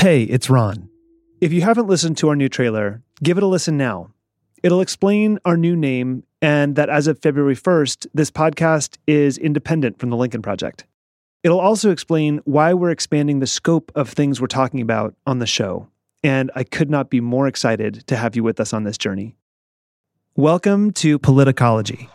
Hey, it's Ron. If you haven't listened to our new trailer, give it a listen now. It'll explain our new name and that as of February 1st, this podcast is independent from the Lincoln Project. It'll also explain why we're expanding the scope of things we're talking about on the show. And I could not be more excited to have you with us on this journey. Welcome to Politicology.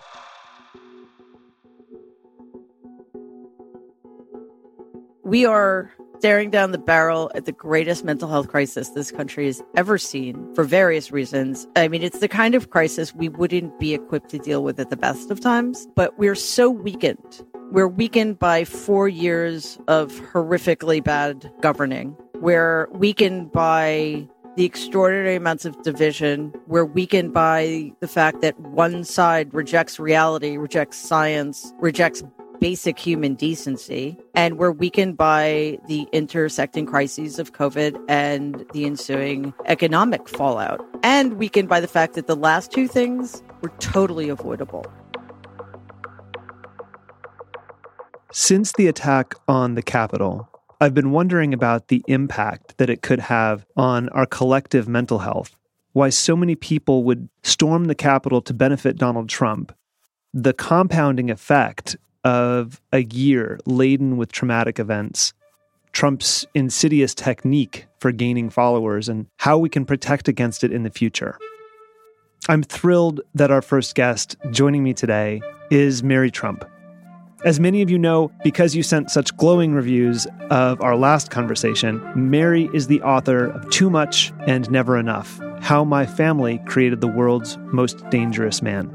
We are staring down the barrel at the greatest mental health crisis this country has ever seen for various reasons. I mean, it's the kind of crisis we wouldn't be equipped to deal with at the best of times, but we're so weakened. We're weakened by four years of horrifically bad governing. We're weakened by the extraordinary amounts of division. We're weakened by the fact that one side rejects reality, rejects science, rejects basic human decency. And we're weakened by the intersecting crises of COVID and the ensuing economic fallout, and weakened by the fact that the last two things were totally avoidable. Since the attack on the Capitol, I've been wondering about the impact that it could have on our collective mental health. Why so many people would storm the Capitol to benefit Donald Trump. The compounding effect of a year laden with traumatic events, Trump's insidious technique for gaining followers, and how we can protect against it in the future. I'm thrilled that our first guest joining me today is Mary Trump. As many of you know, because you sent such glowing reviews of our last conversation, Mary is the author of Too Much and Never Enough How My Family Created the World's Most Dangerous Man.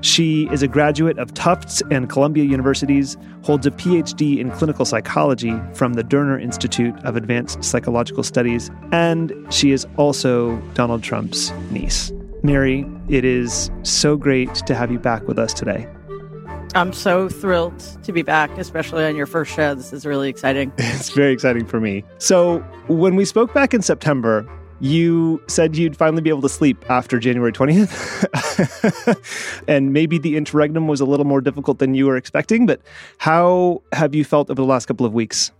She is a graduate of Tufts and Columbia Universities, holds a PhD in clinical psychology from the Derner Institute of Advanced Psychological Studies, and she is also Donald Trump's niece. Mary, it is so great to have you back with us today. I'm so thrilled to be back, especially on your first show. This is really exciting. It's very exciting for me. So, when we spoke back in September, you said you'd finally be able to sleep after January 20th. and maybe the interregnum was a little more difficult than you were expecting, but how have you felt over the last couple of weeks?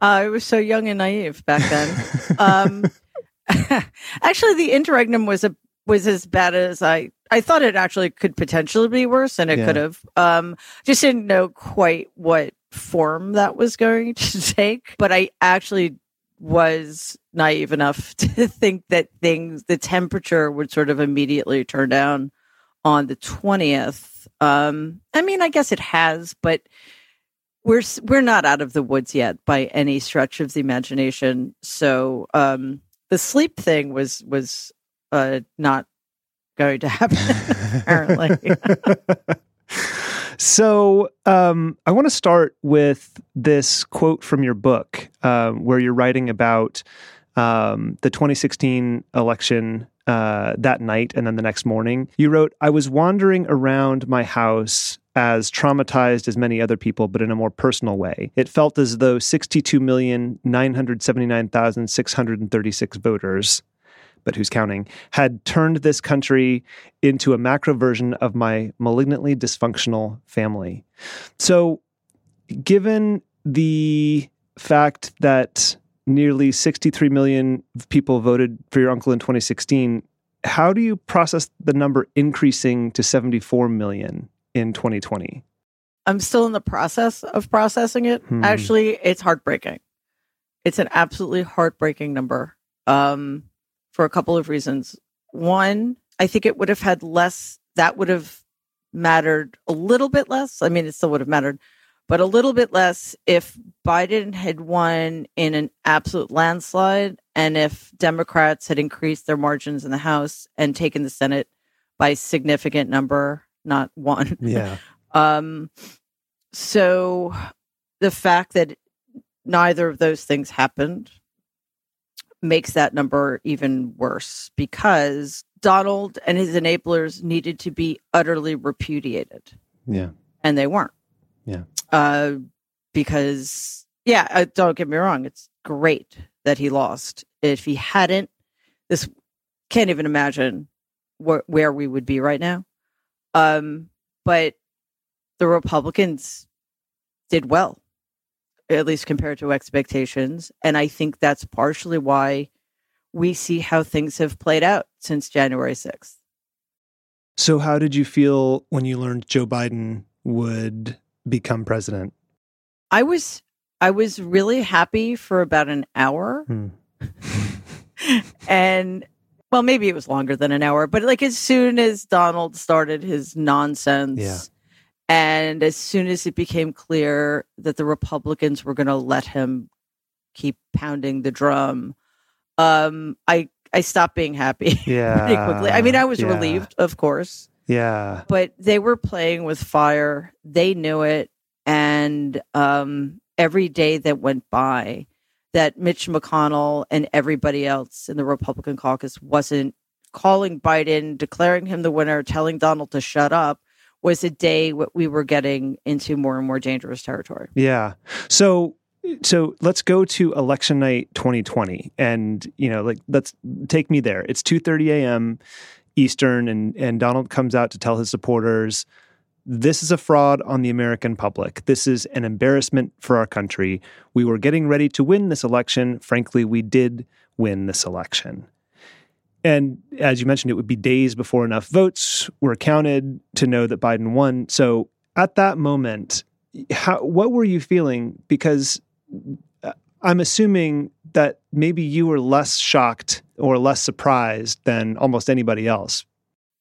Uh, I was so young and naive back then. um, actually, the interregnum was a was as bad as I I thought it actually could potentially be worse, and it yeah. could have. Um, just didn't know quite what form that was going to take, but I actually was naive enough to think that things, the temperature would sort of immediately turn down on the 20th. Um, I mean, I guess it has, but we're, we're not out of the woods yet by any stretch of the imagination. So, um, the sleep thing was, was, uh, not going to happen, apparently. So um, I want to start with this quote from your book, uh, where you're writing about um, the 2016 election uh, that night and then the next morning. You wrote, I was wandering around my house as traumatized as many other people, but in a more personal way. It felt as though 62,979,636 voters but who's counting, had turned this country into a macro version of my malignantly dysfunctional family. So, given the fact that nearly 63 million people voted for your uncle in 2016, how do you process the number increasing to 74 million in 2020? I'm still in the process of processing it. Hmm. Actually, it's heartbreaking. It's an absolutely heartbreaking number. Um, for a couple of reasons. One, I think it would have had less, that would have mattered a little bit less. I mean, it still would have mattered, but a little bit less if Biden had won in an absolute landslide and if Democrats had increased their margins in the House and taken the Senate by significant number, not one. Yeah. um, so the fact that neither of those things happened makes that number even worse because Donald and his enablers needed to be utterly repudiated. Yeah. And they weren't. Yeah. Uh, because, yeah, uh, don't get me wrong, it's great that he lost. If he hadn't, this can't even imagine wh- where we would be right now. Um, but the Republicans did well. At least compared to expectations. And I think that's partially why we see how things have played out since January 6th. So, how did you feel when you learned Joe Biden would become president? I was I was really happy for about an hour. Hmm. and well, maybe it was longer than an hour, but like as soon as Donald started his nonsense yeah. And as soon as it became clear that the Republicans were going to let him keep pounding the drum, um, I I stopped being happy yeah. pretty quickly. I mean, I was yeah. relieved, of course. Yeah. But they were playing with fire. They knew it. And um, every day that went by, that Mitch McConnell and everybody else in the Republican caucus wasn't calling Biden, declaring him the winner, telling Donald to shut up, was a day we were getting into more and more dangerous territory. Yeah. So so let's go to election night 2020 and you know like let's take me there. It's 2.30 a.m eastern and and donald comes out to tell his supporters this is a fraud on the american public. This is an embarrassment for our country. We were getting ready to win this election. Frankly we did win this election and as you mentioned it would be days before enough votes were counted to know that biden won so at that moment how, what were you feeling because I'm assuming that maybe you were less shocked or less surprised than almost anybody else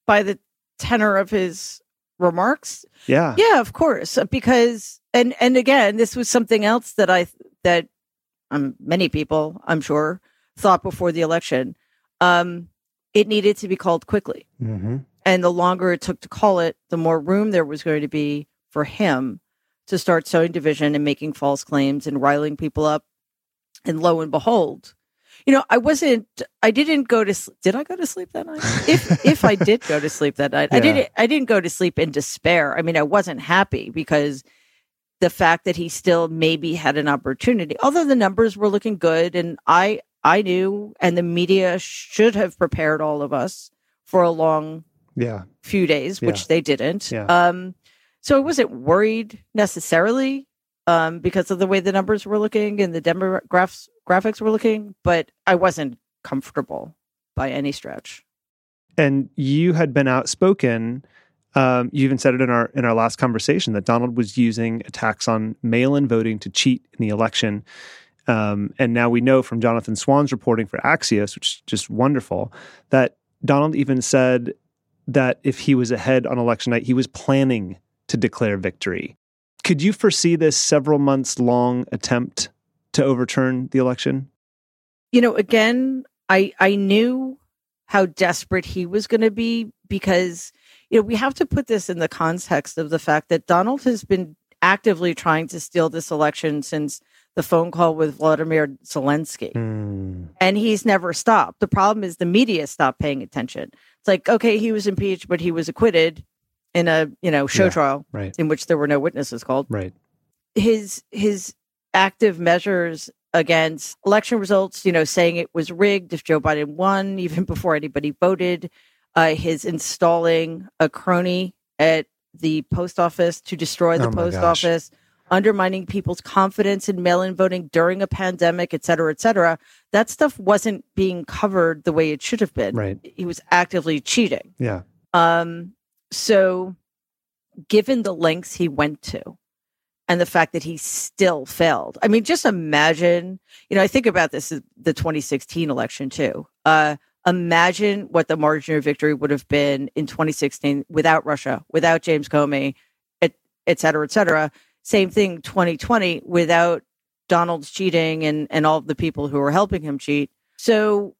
by the tenor of his remarks. Yeah. Yeah, of course, because and and again, this was something else that I that um many people, I'm sure, thought before the election. Um it needed to be called quickly. Mm-hmm. And the longer it took to call it, the more room there was going to be for him to start sowing division and making false claims and riling people up. And lo and behold, you know, I wasn't, I didn't go to, sleep. did I go to sleep that night? if, if I did go to sleep that night, Yeah. I didn't, I didn't go to sleep in despair. I mean, I wasn't happy because the fact that he still maybe had an opportunity, although the numbers were looking good and I, I knew, and the media should have prepared all of us for a long Yeah. few days, which Yeah. they didn't. Yeah. Um, so I wasn't worried necessarily um, because of the way the numbers were looking and the demographics graphics were looking, but I wasn't comfortable by any stretch. And you had been outspoken. Um, you even said it in our in our last conversation that Donald was using attacks on mail-in voting to cheat in the election. Um, and now we know from Jonathan Swan's reporting for Axios, which is just wonderful, that Donald even said that if he was ahead on election night, he was planning to declare victory. Could you foresee this several months long attempt to overturn the election? You know, again, I I knew how desperate he was going to be because you know we have to put this in the context of the fact that Donald has been actively trying to steal this election since the phone call with Vladimir Zelensky. Hmm. and he's never stopped. The problem is the media stopped paying attention. It's like, okay, he was impeached, but he was acquitted in a you know show Yeah. trial Right, in which there were no witnesses called. right. His his active measures against election results, you know, saying it was rigged if Joe Biden won, even before anybody voted. Uh, his installing a crony at the post office to destroy the Oh post gosh. office, undermining people's confidence in mail-in voting during a pandemic, et cetera, et cetera. That stuff wasn't being covered the way it should have been. Right. He was actively cheating. Yeah. Um, so, given the lengths he went to and the fact that he still failed, I mean, just imagine, you know, I think about this, the 2016 election too. Uh, imagine what the margin of victory would have been in 2016 without Russia, without James Comey, et, et cetera, et cetera. Same thing 2020 without Donald's cheating and, and all the people who were helping him cheat. So,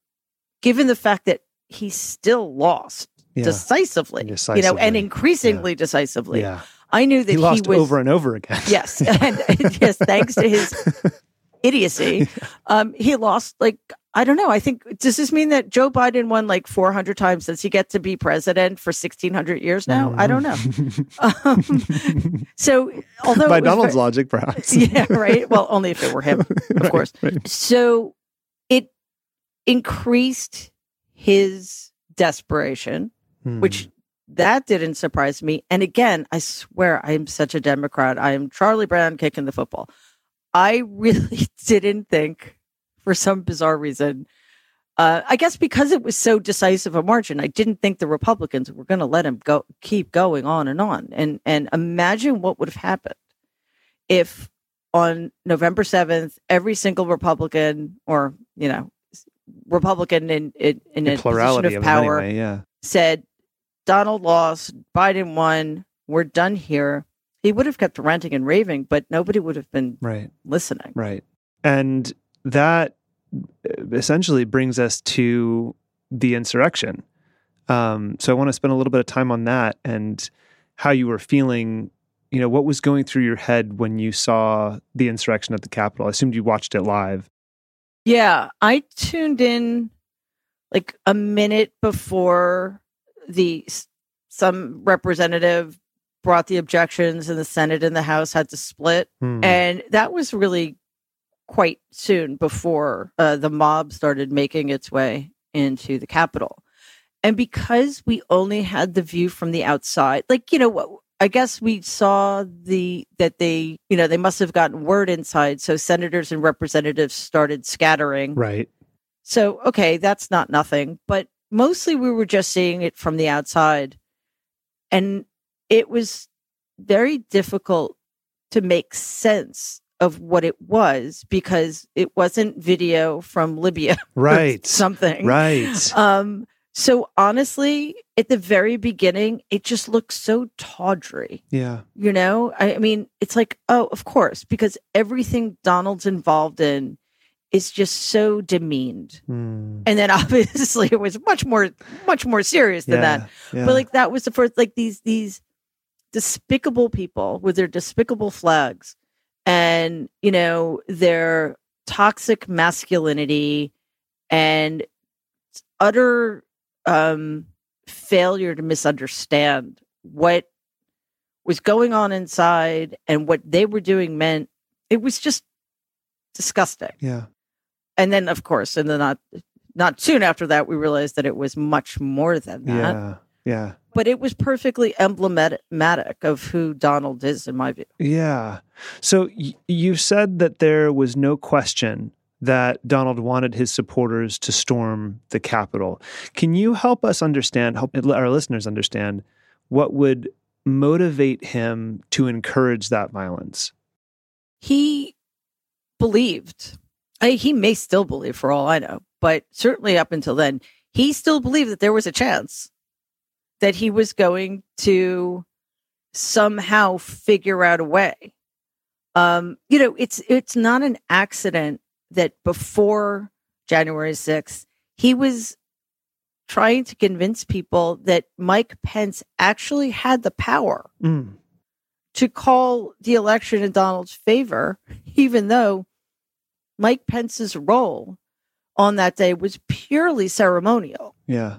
given the fact that he still lost Yeah. decisively, you know, and increasingly decisively. yeah. I knew that He he, lost was over and over again. yes, and yes, thanks to his idiocy, um, he lost like I don't know. I think does this mean that Joe Biden won like 400 times? Does he get to be president for 1600 years now? I don't know. Um, so, although By Donald's ver- logic, perhaps. yeah, right. Well, only if it were him, of Right, course. right. So it increased his desperation, Hmm. which that didn't surprise me. And again, I swear I am such a Democrat. I am Charlie Brown kicking the football. I really didn't think, for some bizarre reason, uh, I guess because it was so decisive a margin, I didn't think the Republicans were going to let him go, keep going on and on. And and imagine what would have happened if on November seventh, every single Republican or you know Republican in in, in a position of, of power anyway, yeah. said Donald lost, Biden won, we're done here. He would have kept ranting and raving, but nobody would have been right listening. Right, and that essentially brings us to the insurrection. Um, so I want to spend a little bit of time on that and how you were feeling. You know, what was going through your head when you saw the insurrection at the Capitol? I assumed you watched it live. Yeah, I tuned in like a minute before the some representative brought the objections and the Senate and the House had to split. Hmm. And that was really quite soon before uh, the mob started making its way into the Capitol. And because we only had the view from the outside, like, you know, I guess we saw the that they, you know, they must have gotten word inside. So senators and representatives started scattering. Right. So, okay, that's not nothing. But mostly we were just seeing it from the outside. And it was very difficult to make sense of what it was because it wasn't video from Libya. Right. something. Right. Um, so honestly, at the very beginning, it just looks so tawdry. Yeah. You know, I, I mean, it's like, oh, of course, because everything Donald's involved in is just so demeaned. Mm. And then obviously it was much more, much more serious than yeah, that. Yeah. But like that was the first, like these, these despicable people with their despicable flags and you know their toxic masculinity and utter um, failure to misunderstand what was going on inside and what they were doing meant it was just disgusting. Yeah. And then of course and then not not soon after that we realized that it was much more than that. Yeah yeah but it was perfectly emblematic of who Donald is, in my view. Yeah. So y- you said that there was no question that Donald wanted his supporters to storm the Capitol. Can you help us understand, help our listeners understand, what would motivate him to encourage that violence? He believed, I, he may still believe for all I know, but certainly up until then, he still believed that there was a chance that he was going to somehow figure out a way. Um, you know, it's it's not an accident that before January 6th, he was trying to convince people that Mike Pence actually had the power mm. to call the election in Donald's favor, even though Mike Pence's role on that day was purely ceremonial. Yeah.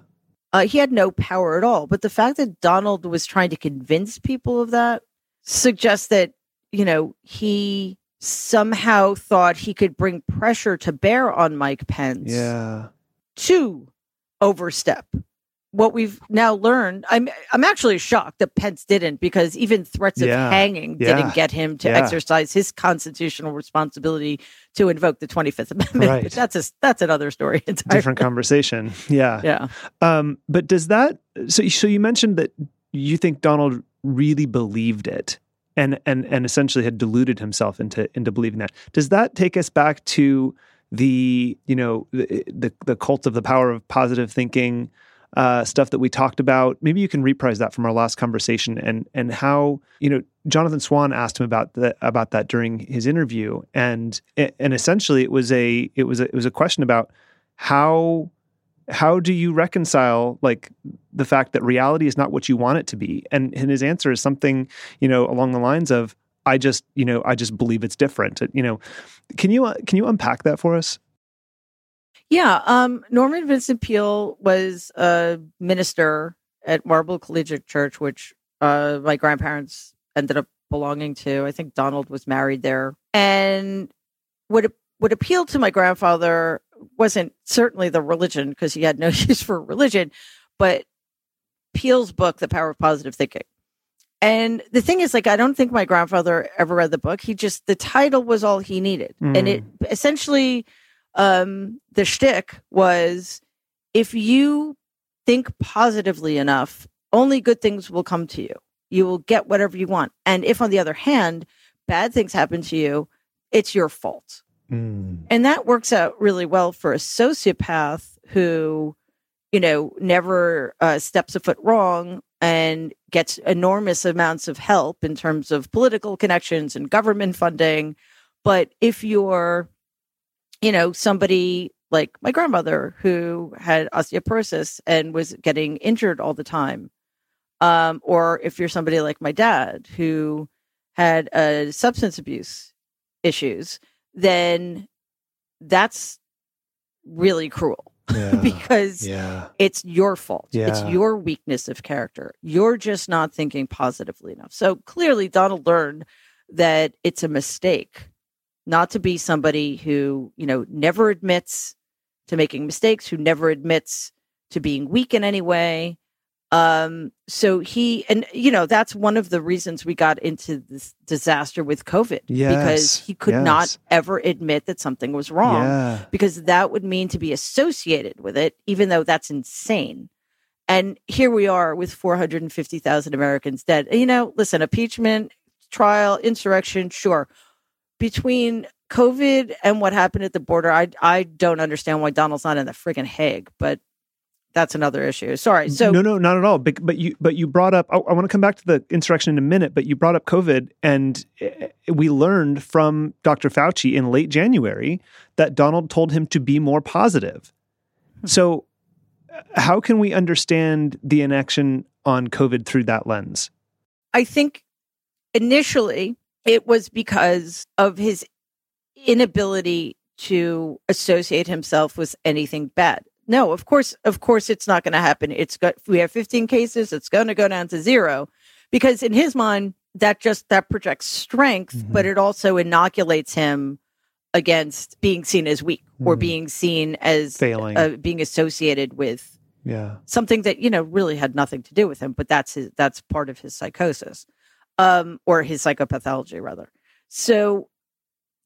Uh, he had no power at all. But the fact that Donald was trying to convince people of that suggests that, you know, he somehow thought he could bring pressure to bear on Mike Pence. Yeah. To overstep what we've now learned, I'm I'm actually shocked that Pence didn't because even threats of yeah. hanging yeah. didn't get him to yeah. exercise his constitutional responsibility to invoke the 25th Amendment. Right. But that's a, that's another story. Entirely. Different conversation. Yeah. Yeah. Um, but does that so so you mentioned that you think Donald really believed it and and and essentially had deluded himself into into believing that. Does that take us back to the you know the the, the cult of the power of positive thinking uh, stuff that we talked about. Maybe you can reprise that from our last conversation and and how you know Jonathan Swan asked him about that about that during his interview, and and essentially it was a it was a, it was a question about how how do you reconcile like the fact that reality is not what you want it to be? And, and his answer is something you know along the lines of i just you know i just believe it's different. You know can you can you unpack that for us yeah. Um, Norman Vincent Peale was a minister at Marble Collegiate Church, which uh, my grandparents ended up belonging to. I think Donald was married there. And what what appealed to my grandfather wasn't certainly the religion because he had no use for religion, but Peale's book, The Power of Positive Thinking. And the thing is, like, I don't think my grandfather ever read the book. He just, the title was all he needed. Mm. And it essentially, um, the shtick was if you think positively enough, only good things will come to you. You will get whatever you want. And if, on the other hand, bad things happen to you, it's your fault. Mm. And that works out really well for a sociopath who, you know, never uh, steps a foot wrong and gets enormous amounts of help in terms of political connections and government funding. But if you're, you know, somebody like my grandmother who had osteoporosis and was getting injured all the time, um, or if you're somebody like my dad who had uh, substance abuse issues, then that's really cruel Yeah. because yeah. it's your fault. It's your weakness of character. You're just not thinking positively enough. So clearly, Donald learned that it's a mistake not to be somebody who, you know, never admits to making mistakes, who never admits to being weak in any way. Um, so he, and you know, that's one of the reasons we got into this disaster with COVID Yes. because he could Yes. not ever admit that something was wrong Yeah. because that would mean to be associated with it, even though that's insane. And here we are with 450,000 Americans dead. You know, listen, impeachment, trial, insurrection, sure. Between COVID and what happened at the border, I I don't understand why Donald's not in the friggin' Hague, but that's another issue. Sorry. So no, no, not at all. But, but you, but you brought up. I, I want to come back to the insurrection in a minute. But you brought up COVID, and eh, we learned from Dr. Fauci in late January that Donald told him to be more positive. So, uh, how can we understand the inaction on COVID through that lens? I think initially it was because of his inability to associate himself with anything bad. No, of course, of course, it's not going to happen. It's got we have 15 cases. It's going to go down to zero, because in his mind, that just that projects strength, Mhm. but it also inoculates him against being seen as weak or Mhm. being seen as Failing. uh, being associated with yeah. something that you know really had nothing to do with him but that's his that's part of his psychosis um or his psychopathology rather. So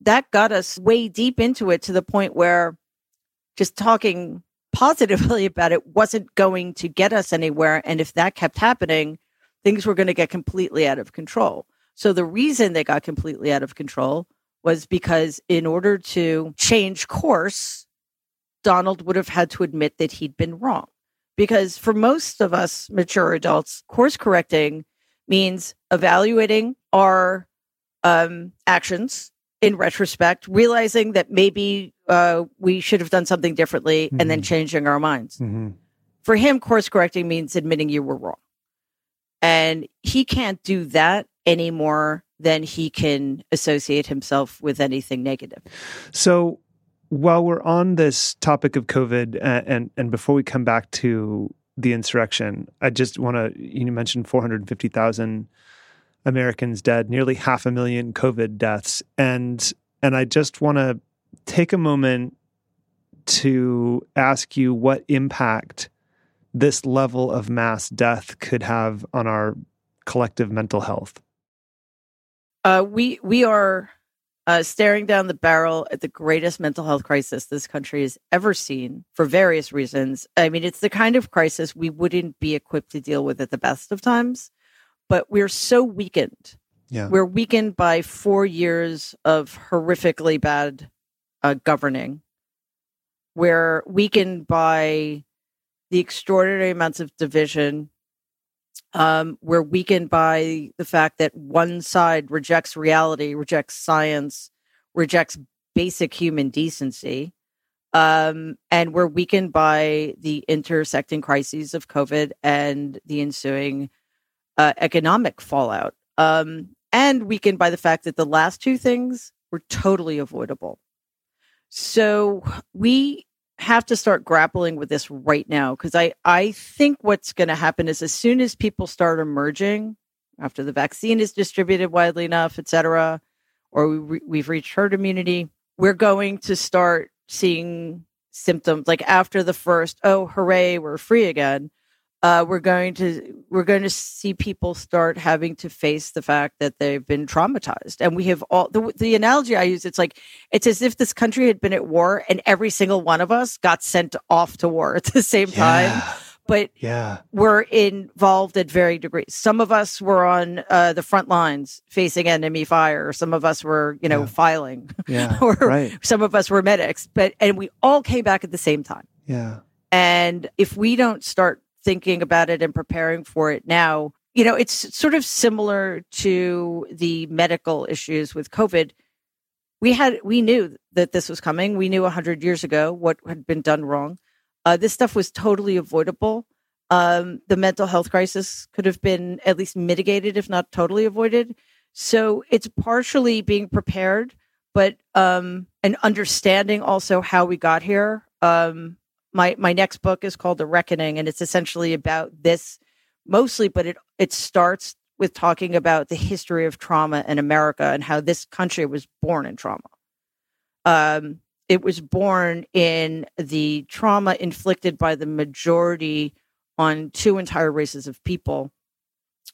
that got us way deep into it to the point where just talking positively about it wasn't going to get us anywhere and if that kept happening things were going to get completely out of control. So the reason they got completely out of control was because in order to change course Donald would have had to admit that he'd been wrong. Because for most of us mature adults, course correcting means evaluating our um, actions in retrospect, realizing that maybe uh, we should have done something differently, and then Mhm. changing our minds. Mhm. For him, course correcting means admitting you were wrong. And he can't do that any more than he can associate himself with anything negative. So, while we're on this topic of COVID, uh, and and before we come back to the insurrection, I just want to you mentioned four hundred fifty thousand Americans dead, nearly half a million COVID deaths, and and I just want to take a moment to ask you what impact this level of mass death could have on our collective mental health. Uh, we we are uh, staring down the barrel at the greatest mental health crisis this country has ever seen for various reasons. I mean, it's the kind of crisis we wouldn't be equipped to deal with at the best of times, but we're so weakened. Yeah. We're weakened by four years of horrifically bad uh, governing. We're weakened by the extraordinary amounts of division um, we're weakened by the fact that one side rejects reality, rejects science, rejects basic human decency. Um, and we're weakened by the intersecting crises of COVID and the ensuing uh, economic fallout. Um, and weakened by the fact that the last two things were totally avoidable. So we have to start grappling with this right now because I, I think what's going to happen is as soon as people start emerging after the vaccine is distributed widely enough, et cetera, or we re- we've reached herd immunity, we're going to start seeing symptoms like after the first, oh, hooray, we're free again. Uh, we're going to we're going to see people start having to face the fact that they've been traumatized and we have all the, the analogy i use it's like it's as if this country had been at war and every single one of us got sent off to war at the same Yeah. time but yeah. we're involved at varying degrees some of us were on uh, the front lines facing enemy fire some of us were you know Yeah. filing Yeah. or right. some of us were medics but and we all came back at the same time Yeah. and if we don't start thinking about it and preparing for it now, you know, it's sort of similar to the medical issues with COVID. We had, we knew that this was coming. We knew 100 years ago what had been done wrong. Uh, this stuff was totally avoidable. Um, the mental health crisis could have been at least mitigated, if not totally avoided. So it's partially being prepared, but um, and understanding also how we got here. Um, my my next book is called The Reckoning, and it's essentially about this mostly, but it it starts with talking about the history of trauma in America and how this country was born in trauma. Um, it was born in the trauma inflicted by the majority on two entire races of people.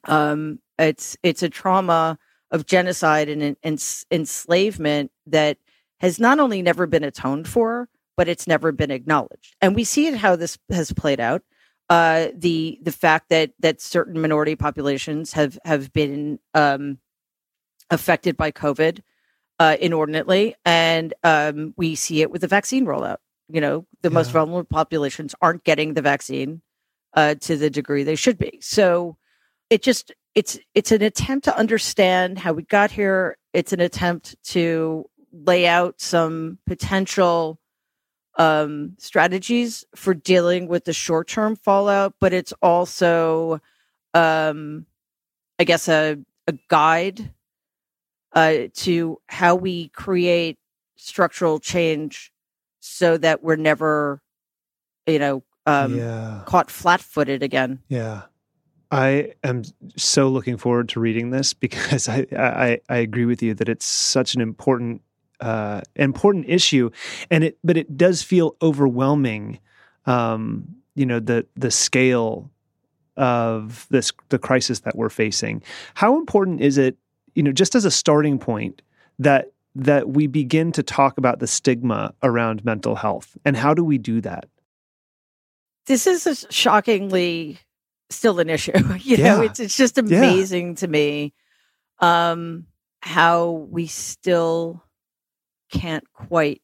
Um, it's it's a trauma of genocide and, and, and enslavement that has not only never been atoned for, but it's never been acknowledged. And we see it how this has played out. Uh, the the fact that that certain minority populations have have been um, affected by COVID uh, inordinately, and um, we see it with the vaccine rollout. You know, the most vulnerable populations aren't getting the vaccine uh, to the degree they should be. So it just it's it's an attempt to understand how we got here. It's an attempt to lay out some potential um, strategies for dealing with the short term fallout, but it's also, um, I guess, a, a guide uh, to how we create structural change so that we're never, you know, um, yeah. caught flat footed again. Yeah. I am so looking forward to reading this because I, I, I agree with you that it's such an important uh, important issue, and it but it does feel overwhelming. Um, you know the the scale of this the crisis that we're facing. How important is it? You know, just as a starting point, that that we begin to talk about the stigma around mental health, and how do we do that? This is a shockingly still an issue. you know, Yeah. it's it's just amazing to me um, how we still can't quite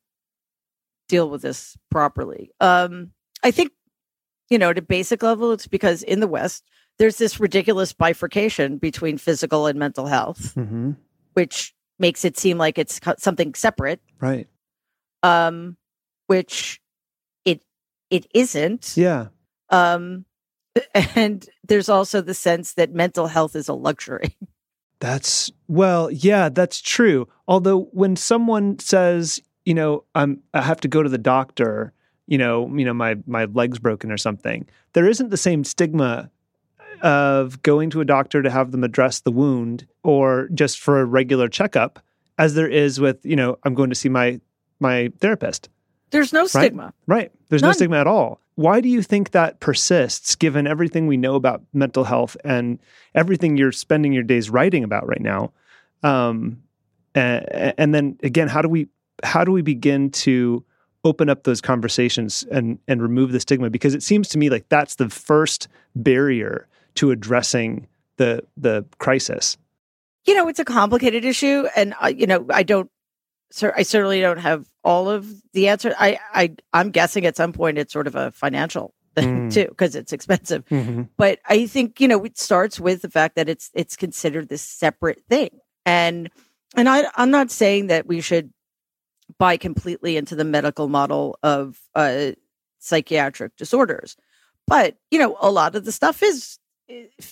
deal with this properly. Um, I think, you know, at a basic level, it's because in the West, there's this ridiculous bifurcation between physical and mental health, Mm-hmm. which makes it seem like it's something separate, Right. um, which it it isn't. Yeah. Um, and there's also the sense that mental health is a luxury. That's well, yeah, that's true. Although when someone says, you know, I'm I have to go to the doctor, you know, you know, my my leg's broken or something, there isn't the same stigma of going to a doctor to have them address the wound or just for a regular checkup as there is with, you know, I'm going to see my my therapist. There's no stigma. Right. There's no stigma at all. Why do you think that persists given everything we know about mental health and everything you're spending your days writing about right now? Um, and, and then again, how do we how do we begin to open up those conversations and and remove the stigma? Because it seems to me like that's the first barrier to addressing the the crisis. You know, it's a complicated issue, and I, you know, I don't. Sir, I certainly don't have all of the answer. I, I, I'm guessing at some point it's sort of a financial thing Mm. too, because it's expensive. but I think you know it starts with the fact that it's it's considered this separate thing, and and I I'm not saying that we should buy completely into the medical model of uh, psychiatric disorders, but you know a lot of the stuff is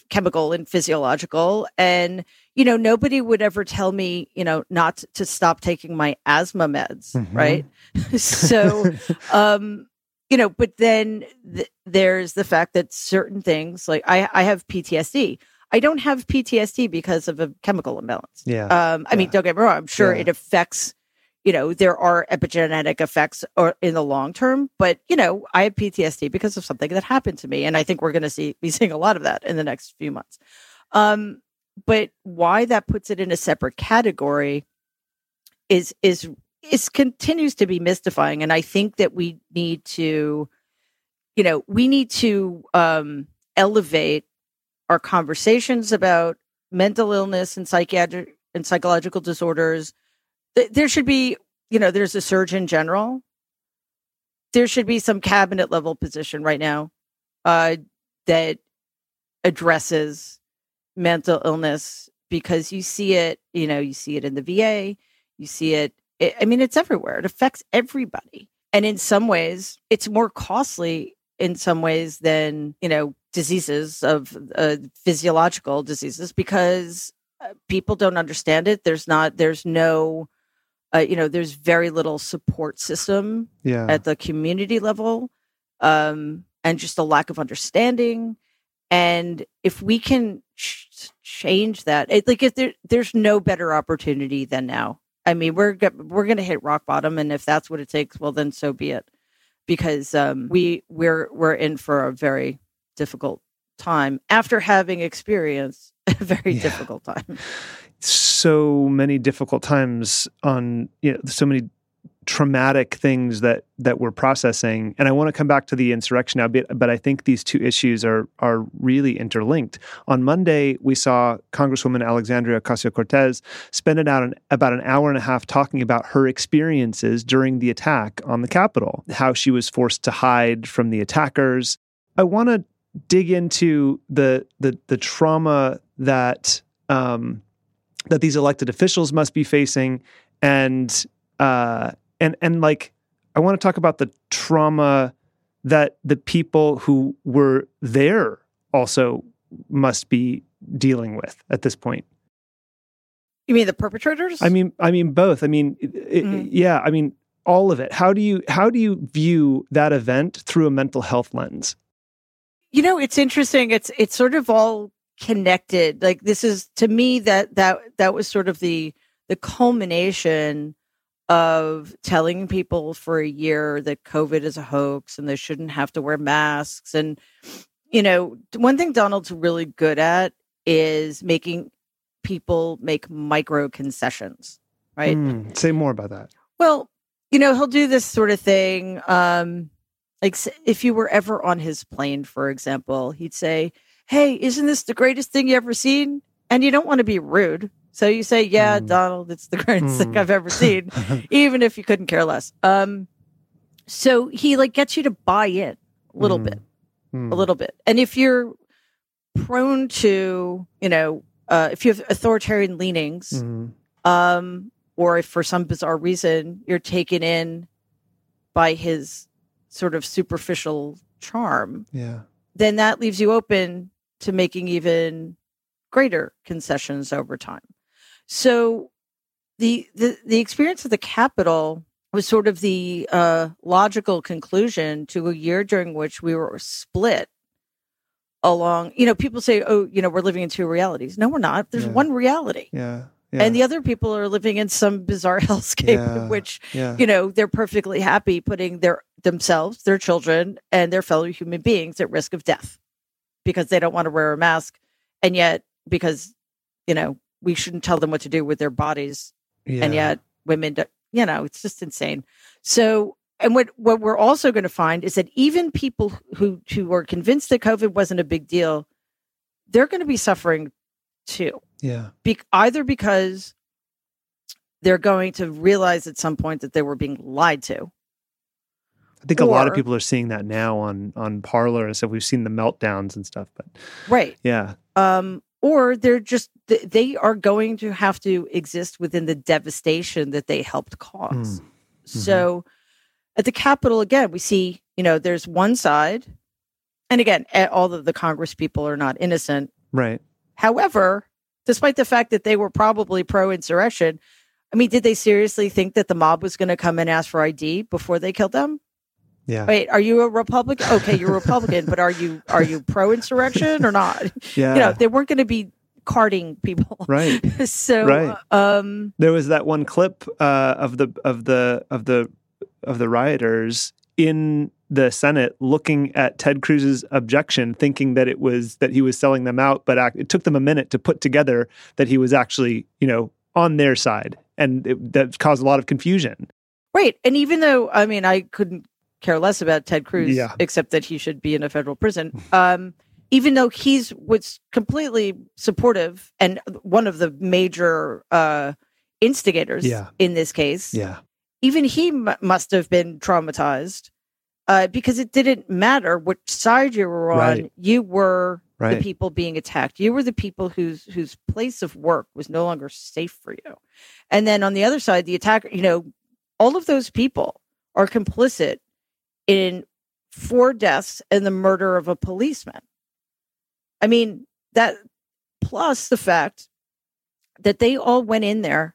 chemical and physiological, and you know nobody would ever tell me you know not to stop taking my asthma meds, Mhm. right? so um you know but then th- there's the fact that certain things like i i have ptsd i don't have ptsd because of a chemical imbalance yeah. um i mean don't get me wrong i'm sure Yeah. it affects you know, there are epigenetic effects or in the long term, but you know, I have PTSD because of something that happened to me. And I think we're going to see, be seeing a lot of that in the next few months. Um, but why that puts it in a separate category is, is, is continues to be mystifying. And I think that we need to, you know, we need to, um, elevate our conversations about mental illness and psychiatric and psychological disorders there should be, you know, there's a surgeon general. There should be some cabinet level position right now uh, that addresses mental illness because you see it, you know, you see it in the VA, you see it, it I mean, it's everywhere. It affects everybody. And in some ways, it's more costly in some ways than, you know, diseases of uh, physiological diseases because uh, people don't understand it. There's not, there's no, uh, you know, there's very little support system yeah. at the community level, um, and just a lack of understanding. And if we can ch- change that, it, like if there, there's no better opportunity than now. I mean, we're we're going to hit rock bottom, and if that's what it takes, well, then so be it. Because um, we we're we're in for a very difficult time after having experienced a very yeah. difficult time so many difficult times on you know so many traumatic things that that we're processing. And i want to come back to the insurrection now but, but i think these two issues are are really interlinked. On monday we saw congresswoman alexandria ocasio-cortez spend out an, about an hour and a half talking about her experiences during the attack on the capitol how she was forced to hide from the attackers. I want to dig into the the the trauma that um, that these elected officials must be facing and uh, and and like I want to talk about the trauma that the people who were there also must be dealing with at this point. You mean the perpetrators? I mean I mean both. I mean it, mm. yeah, I mean all of it. How do you how do you view that event through a mental health lens? You know, it's interesting. It's it's sort of all connected like this is to me that that that was sort of the the culmination of telling people for a year that covid is a hoax and they shouldn't have to wear masks. And you know one thing donald's really good at is making people make micro concessions right? Mm, say more about that. Well you know he'll do this sort of thing um like if you were ever on his plane for example he'd say hey, isn't this the greatest thing you ever seen? And you don't want to be rude. So you say, yeah, mm. Donald, it's the greatest mm. thing I've ever seen, even if you couldn't care less. Um, so he like gets you to buy in a little mm. bit, a mm. little bit. And if you're prone to, you know, uh, if you have authoritarian leanings, mm. um, or if for some bizarre reason you're taken in by his sort of superficial charm, yeah, then that leaves you open to making even greater concessions over time. So the the, the experience of the Capitol was sort of the uh, logical conclusion to a year during which we were split along. You know, people say, "Oh, you know, we're living in two realities." No, we're not. There's yeah. one reality. Yeah. Yeah. And the other people are living in some bizarre hellscape, yeah, which yeah. you know they're perfectly happy putting their themselves, their children, and their fellow human beings at risk of death because they don't want to wear a mask and yet because you know we shouldn't tell them what to do with their bodies yeah. and yet women do, you know it's just insane. So and what what we're also going to find is that even people who who are convinced that covid wasn't a big deal they're going to be suffering too. Yeah. Be- either because they're going to realize at some point that they were being lied to I think or, a lot of people are seeing that now on on Parler and stuff. We've seen the meltdowns and stuff, but right, yeah. Um, or they're just they are going to have to exist within the devastation that they helped cause. Mm. Mm-hmm. So, at the Capitol again, we see you know there's one side, and again, all of the Congress people are not innocent, right? However, despite the fact that they were probably pro insurrection, I mean, did they seriously think that the mob was going to come and ask for ID before they killed them? Yeah. Wait, are you a Republican? Okay, you're a Republican, but are you are you pro insurrection or not? Yeah. You know, they weren't going to be carding people. Right. so Right. um There was that one clip uh, of the of the of the of the rioters in the Senate looking at Ted Cruz's objection, thinking that it was that he was selling them out, but act, it took them a minute to put together that he was actually, you know, on their side, and it, that caused a lot of confusion. right. And even though I mean I couldn't care less about Ted Cruz Yeah. except that he should be in a federal prison. Um even though he's was completely supportive and one of the major uh instigators Yeah. in this case. Yeah, even he m- must have been traumatized uh, because it didn't matter which side you were on. Right. You were right. the people being attacked. You were the people whose whose place of work was no longer safe for you. And then on the other side, the attacker, you know, all of those people are complicit in four deaths and the murder of a policeman. I mean, that plus the fact that they all went in there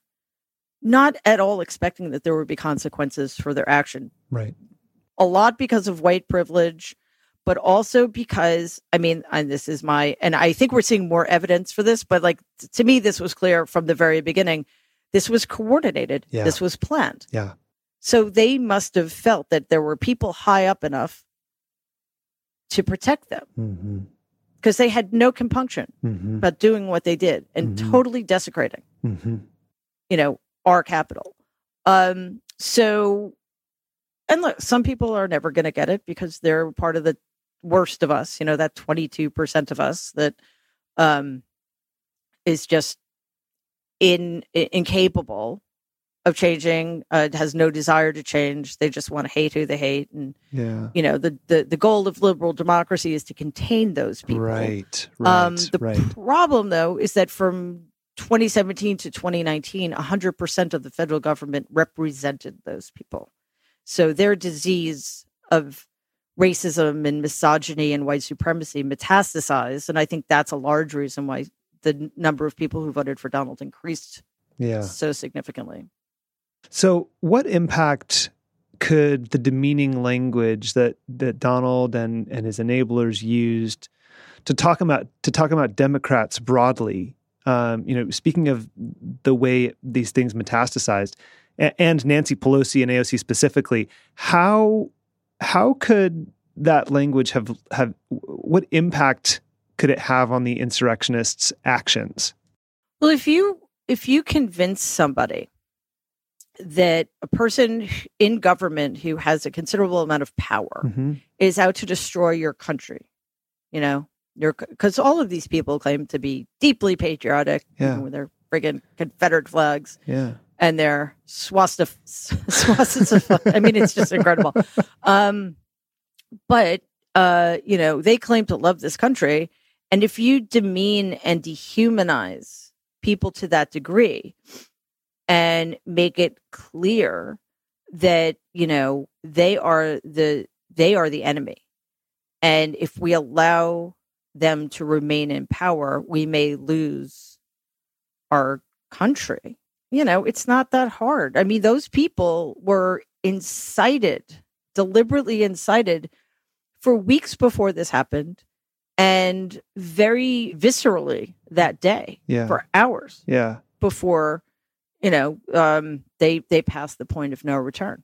not at all expecting that there would be consequences for their action. right. A lot because of white privilege, but also because, I mean, and this is my, and I think we're seeing more evidence for this, but like to me, this was clear from the very beginning. This was coordinated, Yeah. this was planned. Yeah. So they must have felt that there were people high up enough to protect them Mm-hmm. because they had no compunction Mm-hmm. about doing what they did and Mhm. totally desecrating. Mm-hmm. you know, our capital. Um, so, and look, some people are never going to get it because they're part of the worst of us, you know, that 22% of us that um, is just in, i- incapable of changing, uh, has no desire to change. They just want to hate who they hate. And, Yeah. you know, the, the, the goal of liberal democracy is to contain those people. Right. Right. Um, the right. problem, though, is that from 2017 to 2019, 100% of the federal government represented those people. So their disease of racism and misogyny and white supremacy metastasized. And I think that's a large reason why the number of people who voted for Donald increased Yeah. so significantly. So, what impact could the demeaning language that that Donald and and his enablers used to talk about to talk about Democrats broadly? Um, you know, speaking of the way these things metastasized, a- and Nancy Pelosi and AOC specifically, how how could that language have have what impact could it have on the insurrectionists' actions? Well, if you if you convince somebody that a person in government who has a considerable amount of power Mhm. is out to destroy your country. You know, because all of these people claim to be deeply patriotic Yeah. with their friggin' Confederate flags Yeah, and their swastika. swastika I mean, it's just incredible. Um, but uh, you know, they claim to love this country, and if you demean and dehumanize people to that degree, and make it clear that you know they are the they are the enemy. And if we allow them to remain in power we may lose our country. You know it's not that hard. I mean those people were incited deliberately incited for weeks before this happened and very viscerally that day yeah, for hours yeah. before you know um, they they pass the point of no return.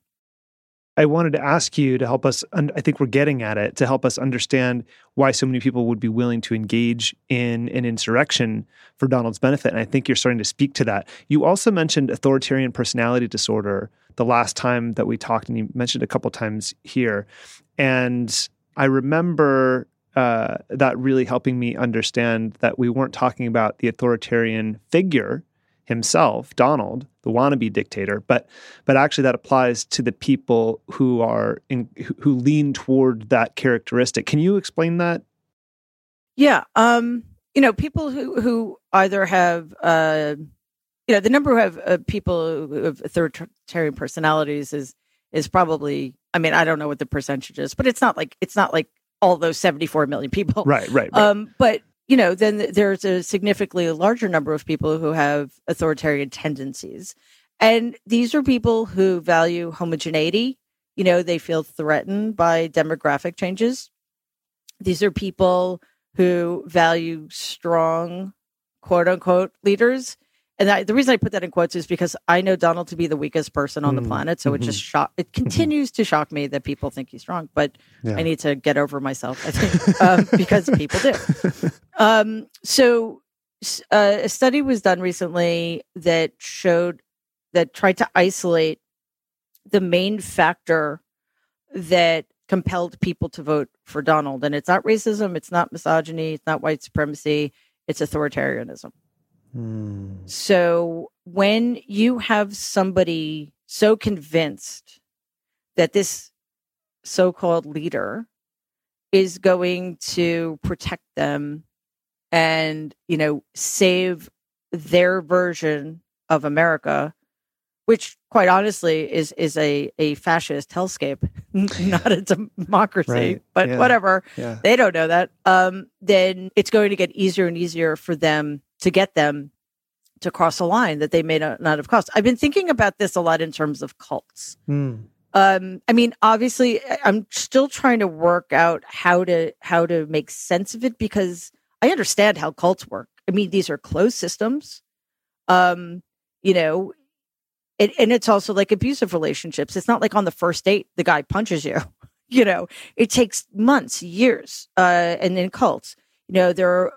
I wanted to ask you to help us. un- I think we're getting at it to help us understand why so many people would be willing to engage in an insurrection for Donald's benefit. And I think you're starting to speak to that. You also mentioned authoritarian personality disorder the last time that we talked, and you mentioned a couple times here. And I remember uh, that really helping me understand that we weren't talking about the authoritarian figure himself, Donald, the wannabe dictator, but but actually that applies to the people who are in, who- lean toward that characteristic. Can you explain that? Yeah, um, you know, people who who either have uh, you know the number of uh, people who have authoritarian personalities is is probably. I mean, I don't know what the percentage is, but it's not like it's not like all those seventy four million people. Right, right, right. Um, but you know, then there's a significantly larger number of people who have authoritarian tendencies, and these are people who value homogeneity. You know, they feel threatened by demographic changes. These are people who value strong quote unquote leaders. And I, the reason I put that in quotes is because I know Donald to be the weakest person on the Mm, planet. So it mhm. just shock. It continues to shock me that people think he's strong, but Yeah. I need to get over myself. I think um, because people do. Um, so uh, a study was done recently that showed that tried to isolate the main factor that compelled people to vote for Donald. And it's not racism, it's not misogyny, it's not white supremacy, it's authoritarianism. Hmm. So when you have somebody so convinced that this so called leader is going to protect them and, you know, save their version of America, which quite honestly is is a, a fascist hellscape, not a democracy. Right, But yeah. whatever Yeah. they don't know that, um, then it's going to get easier and easier for them to get them to cross a line that they may not, not have crossed. I've been thinking about this a lot in terms of cults. Hmm. Um, I mean, obviously, I'm still trying to work out how to how to make sense of it because I understand how cults work. I mean, these are closed systems. Um, you know, and, and it's also like abusive relationships. It's not like on the first date the guy punches you. You know, it takes months, years. Uh, and in cults, you know, there are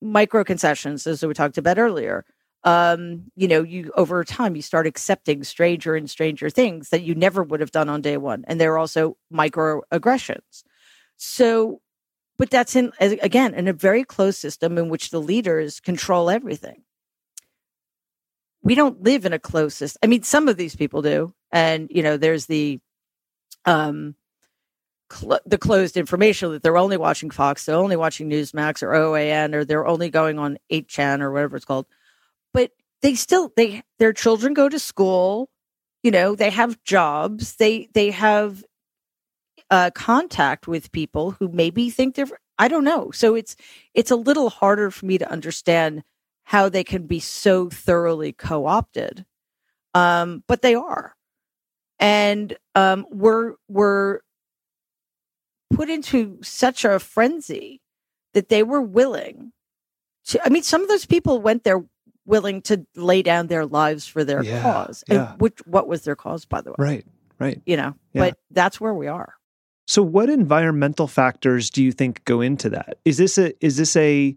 micro concessions, as we talked about earlier. Um, you know, you over time you start accepting stranger and stranger things that you never would have done on day one, and there are also microaggressions. So, but that's in again in a very closed system in which the leaders control everything. We don't live in a closed system. I mean, some of these people do, and you know, there's the um cl- the closed information that they're only watching Fox, they're only watching Newsmax or OAN, or they're only going on 8chan or whatever it's called. But they still they their children go to school, you know, they have jobs, they they have uh, contact with people who maybe think they're I don't know. So it's it's a little harder for me to understand how they can be so thoroughly co-opted. Um, but they are. And um, we're we're put into such a frenzy that they were willing to I mean some of those people went there willing to lay down their lives for their Yeah, cause. yeah. And which what was their cause by the way? Right. Right. You know, Yeah. but that's where we are. So, what environmental factors do you think go into that? Is this a is this a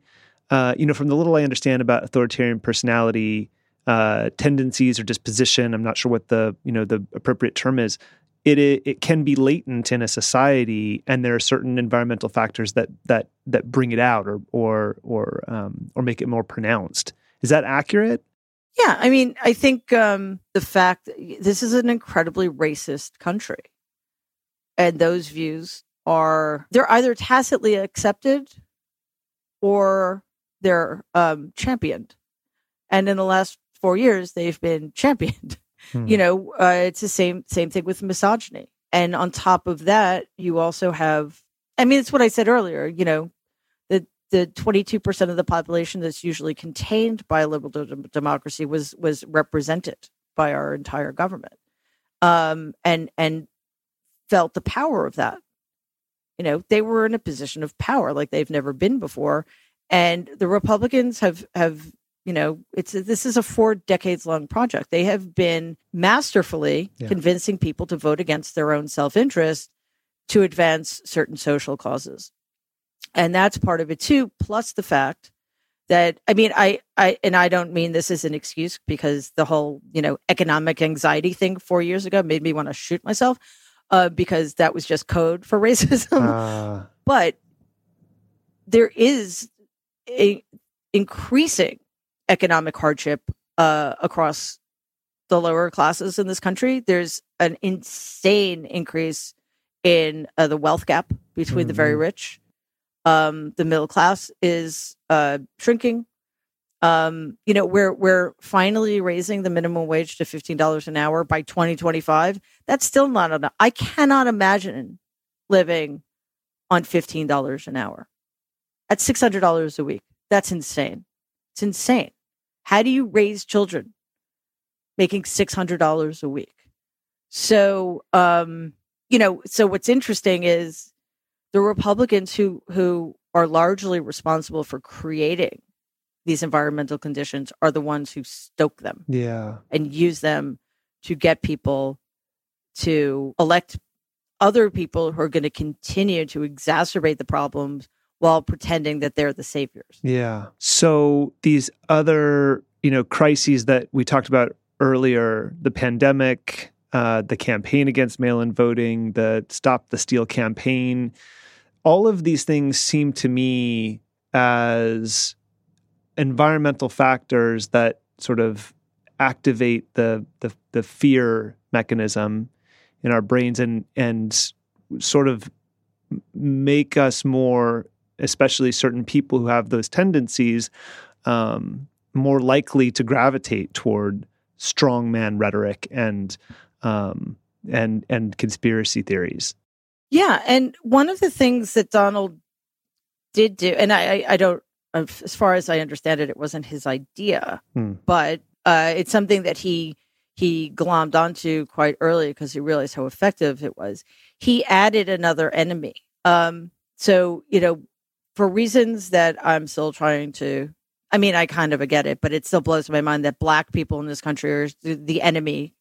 uh, you know from the little I understand about authoritarian personality uh, tendencies or disposition? I'm not sure what the you know the appropriate term is. It, it it can be latent in a society, and there are certain environmental factors that that that bring it out or or or um, or make it more pronounced. Is that accurate? Yeah, I mean, I think um, the fact this is an incredibly racist country, and those views are they're either tacitly accepted or they're um, championed, and in the last four years they've been championed. Hmm. You know, uh, it's the same same thing with misogyny, and on top of that, you also have. I mean, it's what I said earlier. You know, the the 22% of the population that's usually contained by a liberal de- democracy was was represented by our entire government um and and felt the power of that. You know they were in a position of power like they've never been before and the republicans have have you know it's this is a four decades long project. They have been masterfully Yeah. convincing people to vote against their own self-interest to advance certain social causes. And that's part of it too plus the fact that i mean i i and i don't mean this as an excuse because the whole you know economic anxiety thing four years ago made me want to shoot myself uh, because that was just code for racism Ah, but there is a increasing economic hardship uh, across the lower classes in this country. There's an insane increase in uh, the wealth gap between the very Mhm. rich. Um, the middle class is uh, shrinking. Um, you know, we're we're finally raising the minimum wage to fifteen dollars an hour by 2025. That's still not enough. I cannot imagine living on fifteen dollars an hour. At six hundred dollars a week. That's insane. It's insane. How do you raise children making six hundred dollars a week? So um, you know, so what's interesting is the Republicans who who are largely responsible for creating these environmental conditions are the ones who stoke them Yeah. and use them to get people to elect other people who are going to continue to exacerbate the problems while pretending that they're the saviors. Yeah. So these other, you know, crises that we talked about earlier, the pandemic, uh, the campaign against mail-in voting, the Stop the Steal campaign, all of these things seem to me as environmental factors that sort of activate the the, the fear mechanism in our brains and and sort of make us more especially certain people who have those tendencies, um, more likely to gravitate toward strongman rhetoric and um, and and conspiracy theories. Yeah, and one of the things that Donald did do, and I, I, I don't, as far as I understand it, it wasn't his idea, Hmm. but uh, it's something that he he glommed onto quite early because he realized how effective it was. He added another enemy. Um, so you know, for reasons that I'm still trying to. I mean, I kind of get it, but it still blows my mind that black people in this country are the, the enemy,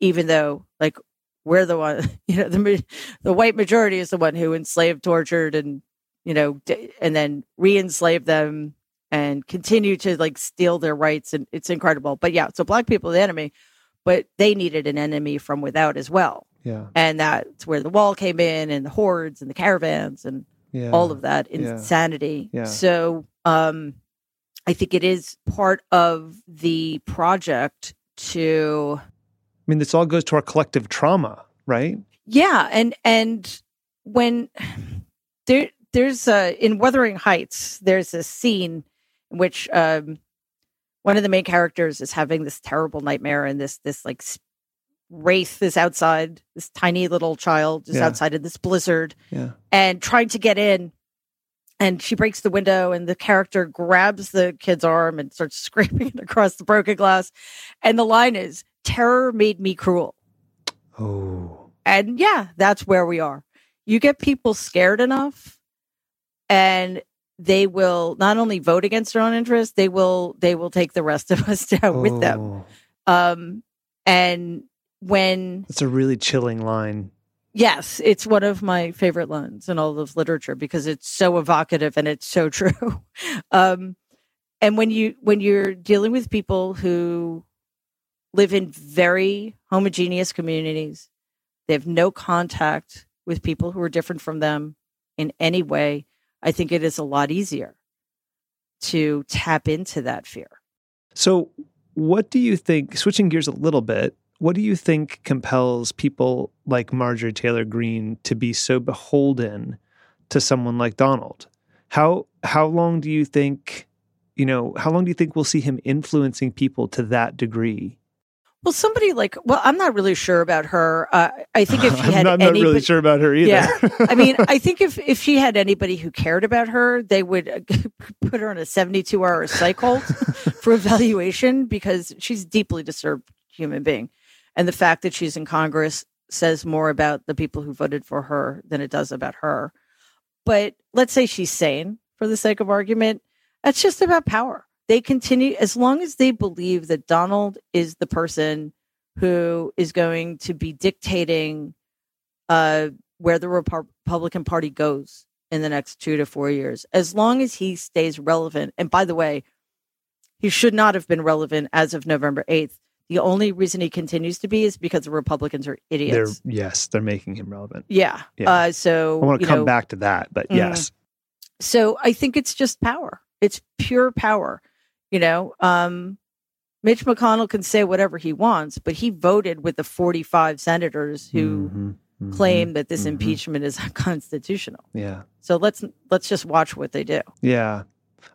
even though like we're the one, you know, the the white majority is the one who enslaved, tortured, and you know, d- and then re-enslaved them and continue to like steal their rights, and it's incredible. But yeah, so black people are the enemy, but they needed an enemy from without as well, Yeah, and that's where the wall came in, and the hordes, and the caravans, and yeah, all of that Yeah. insanity. Yeah. So um I think it is part of the project to I mean, this all goes to our collective trauma, right? yeah, and and when there there's uh in Wuthering Heights, there's a scene in which um one of the main characters is having this terrible nightmare and this this like wraith is outside this tiny little child is Yeah. outside of this blizzard Yeah, and trying to get in. And she breaks the window, and the character grabs the kid's arm and starts scraping it across the broken glass. And the line is, Terror made me cruel. oh, And yeah, that's where we are. You get people scared enough, and they will not only vote against their own interests, they will they will take the rest of us down with them. Oh, Um, and when it's a really chilling line. Yes, it's one of my favorite lines in all of literature because it's so evocative and it's so true. um, and when you when you're dealing with people who live in very homogeneous communities, they have no contact with people who are different from them in any way. I think it is a lot easier to tap into that fear. So, what do you think? Switching gears a little bit, what do you think compels people like Marjorie Taylor Greene to be so beholden to someone like Donald? How how long do you think? You know, how long do you think we'll see him influencing people to that degree? Well, somebody like well, I'm not really sure about her. Uh, I think if she I'm had not, I'm not really sure about her either. Yeah. I mean, I think if if she had anybody who cared about her, they would uh, put her on a 72 hour cycle for evaluation because she's a deeply disturbed human being. And the fact that she's in Congress says more about the people who voted for her than it does about her. But let's say she's sane for the sake of argument. That's just about power. They continue, as long as they believe that Donald is the person who is going to be dictating uh, where the Repu- Republican Party goes in the next two to four years, as long as he stays relevant. And by the way, he should not have been relevant as of November 8th. The only reason he continues to be is because the Republicans are they're idiots. yes, they're making him relevant. yeah. Yeah. Uh, so I want to come know, back to that, but Mhm. yes, so I think it's just power. It's pure power. You know, um, Mitch McConnell can say whatever he wants, but he voted with the 45 senators who Mhm, mhm, claim that this mhm. impeachment is unconstitutional. Yeah, So let's let's just watch what they do. yeah.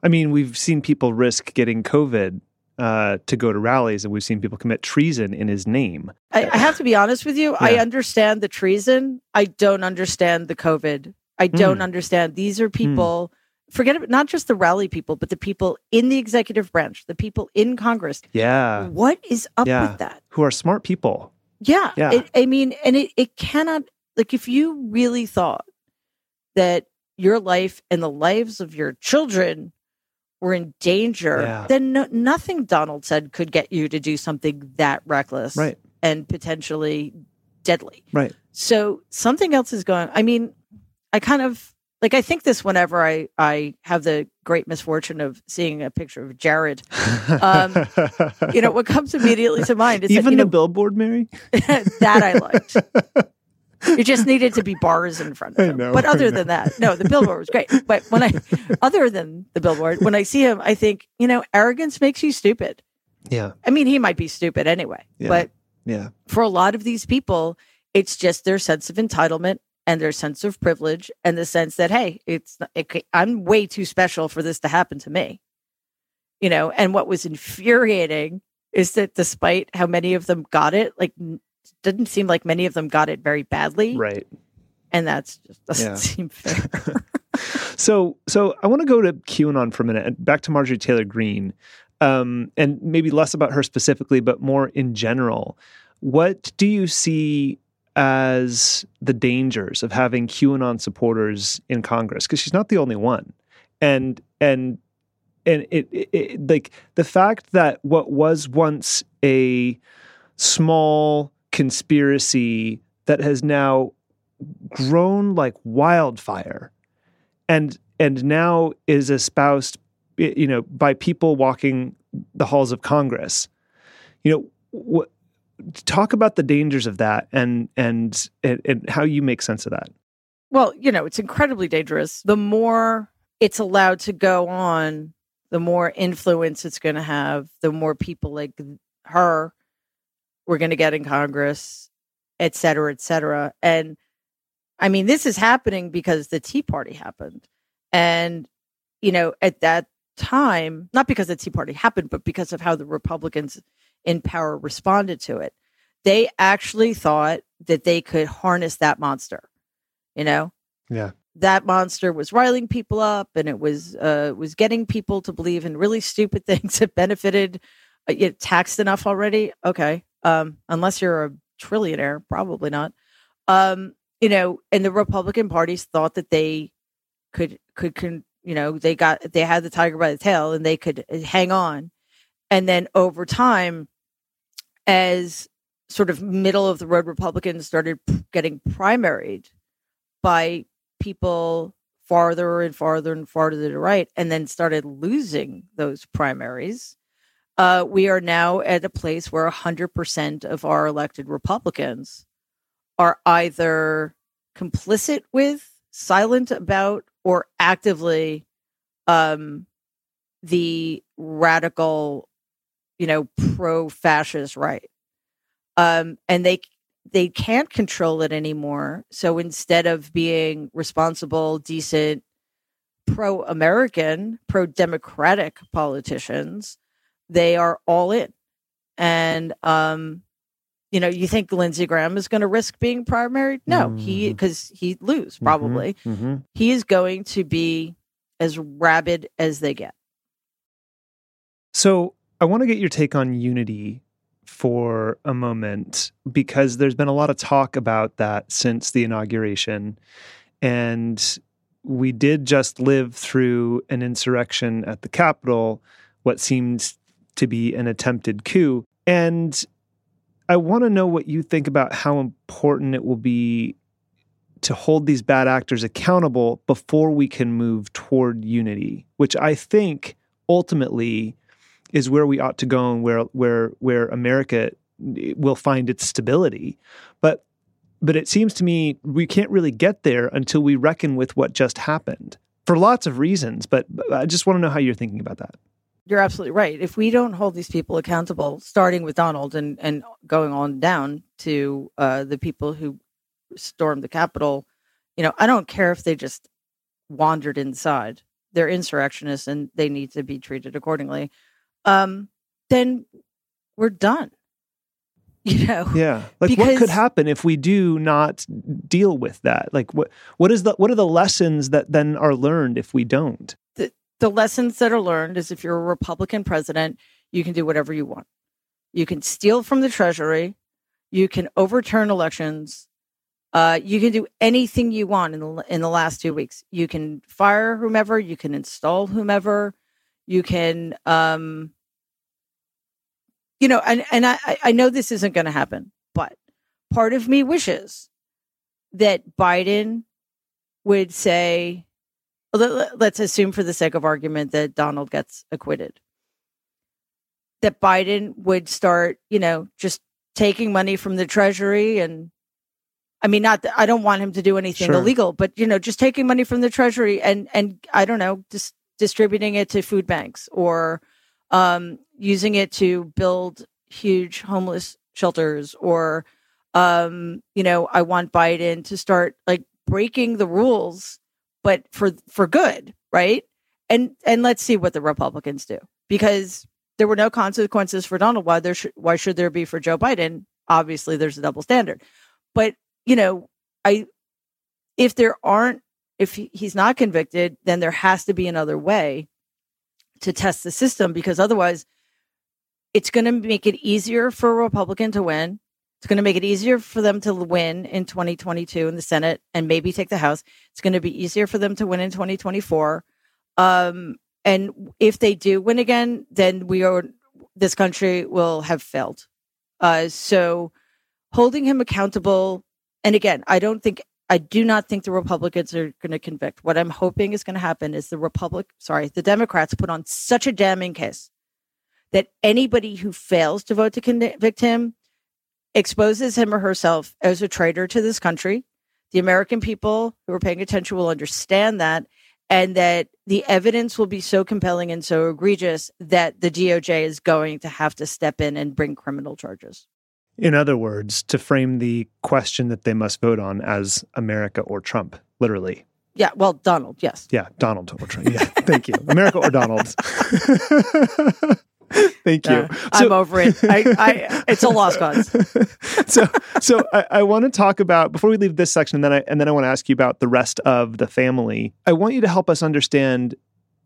I mean, we've seen people risk getting COVID uh, to go to rallies, and we've seen people commit treason in his name. I, I have to be honest with you. I understand the treason. I don't understand the COVID. I don't Mm. understand. These are people. Forget it. Not just the rally people, but the people in the executive branch, the people in Congress. Yeah, What is up Yeah. with that? who are smart people. Yeah. Yeah. It, I mean, and it, it cannot, like, if you really thought that your life and the lives of your children were in danger, Yeah. then no, nothing Donald said could get you to do something that reckless Right. and potentially deadly. Right. So something else is going. I mean, I kind of like I think this whenever I I have the great misfortune of seeing a picture of Jared. Um, You know what comes immediately to mind is Even that, the know, billboard, Mary? that I liked. It just needed to be bars in front of him. know, but other than that, no, the billboard was great. But when I, other than the billboard, when I see him, I think, you know, arrogance makes you stupid. Yeah. I mean, he might be stupid anyway, Yeah. but Yeah. for a lot of these people, it's just their sense of entitlement and their sense of privilege and the sense that, hey, it's it, I'm way too special for this to happen to me. You know, and what was infuriating is that despite how many of them got it, like didn't seem like many of them got it very badly, Right. and that's just doesn't Yeah. seem fair. So, so I want to go to QAnon for a minute, and back to Marjorie Taylor Greene um, and maybe less about her specifically, but more in general. What do you see as the dangers of having QAnon supporters in Congress? Because she's not the only one, and and and it, it, it like the fact that what was once a small conspiracy that has now grown like wildfire and and now is espoused you know by people walking the halls of congress you know what talk about the dangers of that and and and, how you make sense of that Well, you know, it's incredibly dangerous. The more it's allowed to go on, the more influence it's going to have, the more people like her we're going to get in Congress, et cetera, et cetera. And I mean, this is happening because the Tea Party happened. And, you know, at that time, not because the Tea Party happened, but because of how the Republicans in power responded to it, they actually thought that they could harness that monster you know? Yeah. That monster was riling people up and it was uh was getting people to believe in really stupid things that benefited uh, you taxed enough already? Okay um unless you're a trillionaire probably not. Um you know and the republican parties thought that they could could con, you know they got they had the tiger by the tail and they could uh, hang on. And then over time as sort of middle of the road republicans started getting primaried by people farther and farther and farther to the right and then started losing those primaries uh, we are now at a place where 100% of our elected republicans are either complicit with silent about or actively um, the radical you know pro-fascist right um, and they they can't control it anymore. So instead of being responsible, decent, pro American, pro democratic politicians, they are all in. And, um, you know, you think Lindsey Graham is going to risk being primary? No, he, Mhm. because he'd lose probably. mm-hmm. He is going to be as rabid as they get. So I want to get your take on unity for a moment because there's been a lot of talk about that since the inauguration. And we did just live through an insurrection at the Capitol, what seemed to be an attempted coup. And I want to know what you think about how important it will be to hold these bad actors accountable before we can move toward unity, which I think ultimately is where we ought to go and where where where America will find its stability. But but it seems to me we can't really get there until we reckon with what just happened for lots of reasons. But but I just want to know how you're thinking about that. You're absolutely right. If we don't hold these people accountable, starting with Donald and, and going on down to uh, the people who stormed the Capitol, you know, I don't care if they just wandered inside. They're insurrectionists and they need to be treated accordingly. Um, then we're done. You know, Yeah, like what could happen if we do not deal with that? Like what what is the what are the lessons that then are learned if we don't? the lessons that are learned is if you're a Republican president, you can do whatever you want. You can steal from the Treasury, you can overturn elections, uh, you can do anything you want in the in the last two weeks. You can fire whomever, you can install whomever, You can, um, you know, and and I I know this isn't going to happen, but part of me wishes that Biden would say, let's assume for the sake of argument that Donald gets acquitted, that Biden would start, you know, just taking money from the treasury and I mean, not that I don't want him to do anything sure. illegal, but you know, just taking money from the treasury and and I don't know, just distributing it to food banks or um, using it to build huge homeless shelters or um, you know, I want Biden to start like breaking the rules, but for for good, right? And and let's see what the Republicans do because there were no consequences for Donald. Why there sh- why should there be for Joe Biden? Obviously, there's a double standard, but you know, I if there aren't if he's not convicted, then there has to be another way to test the system because otherwise, it's going to make it easier for a Republican to win. It's going to make it easier for them to win in 2022 in the Senate and maybe take the House. It's going to be easier for them to win in 2024. Um, and if they do win again, then we are this country will have failed. Uh, so holding him accountable and again, I don't think I do not think the Republicans are going to convict. What I'm hoping is going to happen is the Republic, sorry, the Democrats put on such a damning case that anybody who fails to vote to convict him exposes him or herself as a traitor to this country. The American people who are paying attention will understand that, and that the evidence will be so compelling and so egregious that the DOJ is going to have to step in and bring criminal charges. In other words, to frame the question that they must vote on as America or Trump, literally. Yeah, well, Donald, yes. Yeah, Donald or Trump. Yeah, thank you. America or Donald. Thank you. Uh, so, I'm over it. I, I, it's a lost cause. so, so I, I want to talk about before we leave this section, and then I and then I want to ask you about the rest of the family. I want you to help us understand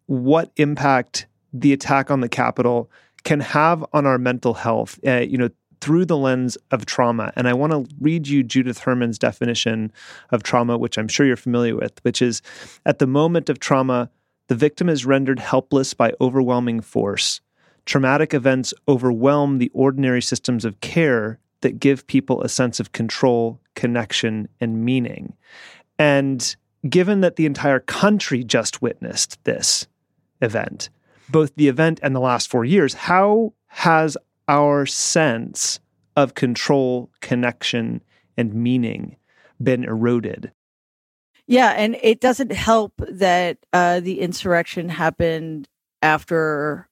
what impact the attack on the Capitol can have on our mental health. Uh, you know, through the lens of trauma. And I want to read you Judith Herman's definition of trauma, which I'm sure you're familiar with, which is at the moment of trauma, the victim is rendered helpless by overwhelming force. Traumatic events overwhelm the ordinary systems of care that give people a sense of control, connection, and meaning. And given that the entire country just witnessed this event, both the event and the last four years, how has our sense of control, connection, and meaning been eroded. Yeah, and it doesn't help that uh, the insurrection happened after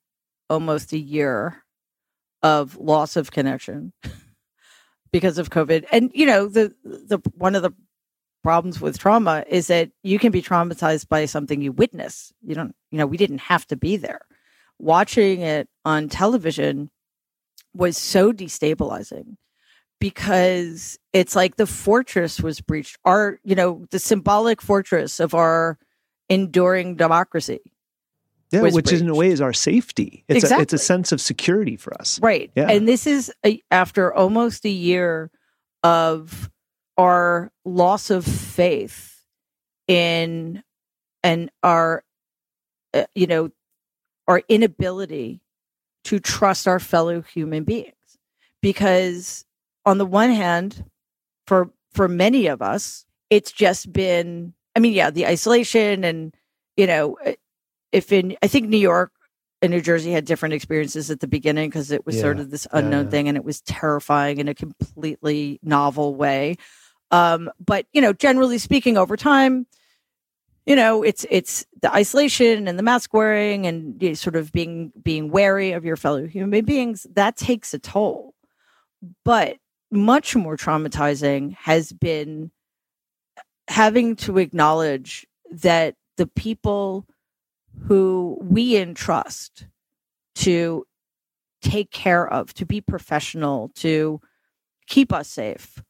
almost a year of loss of connection because of COVID. And you know, the the one of the problems with trauma is that you can be traumatized by something you witness. You don't, you know, we didn't have to be there. Watching it on television was so destabilizing because it's like the fortress was breached. Our, you know, the symbolic fortress of our enduring democracy. Yeah, which breached. in a way is our safety. It's exactly. a, it's a sense of security for us. Right. Yeah. And this is a, after almost a year of our loss of faith in and our uh, you know our inability to trust our fellow human beings because on the one hand for for many of us it's just been i mean yeah the isolation and you know eh, if in i think new york and new jersey had different experiences at the beginning because it was yeah. sort of this unknown yeah. thing and it was terrifying in a completely novel way um, but you know generally speaking over time you know it's it's the isolation and the mask wearing and you know, sort of being being wary of your fellow human beings that takes a toll. But much more traumatizing has been having to acknowledge that the people who we entrust to take care of to be professional to keep us safe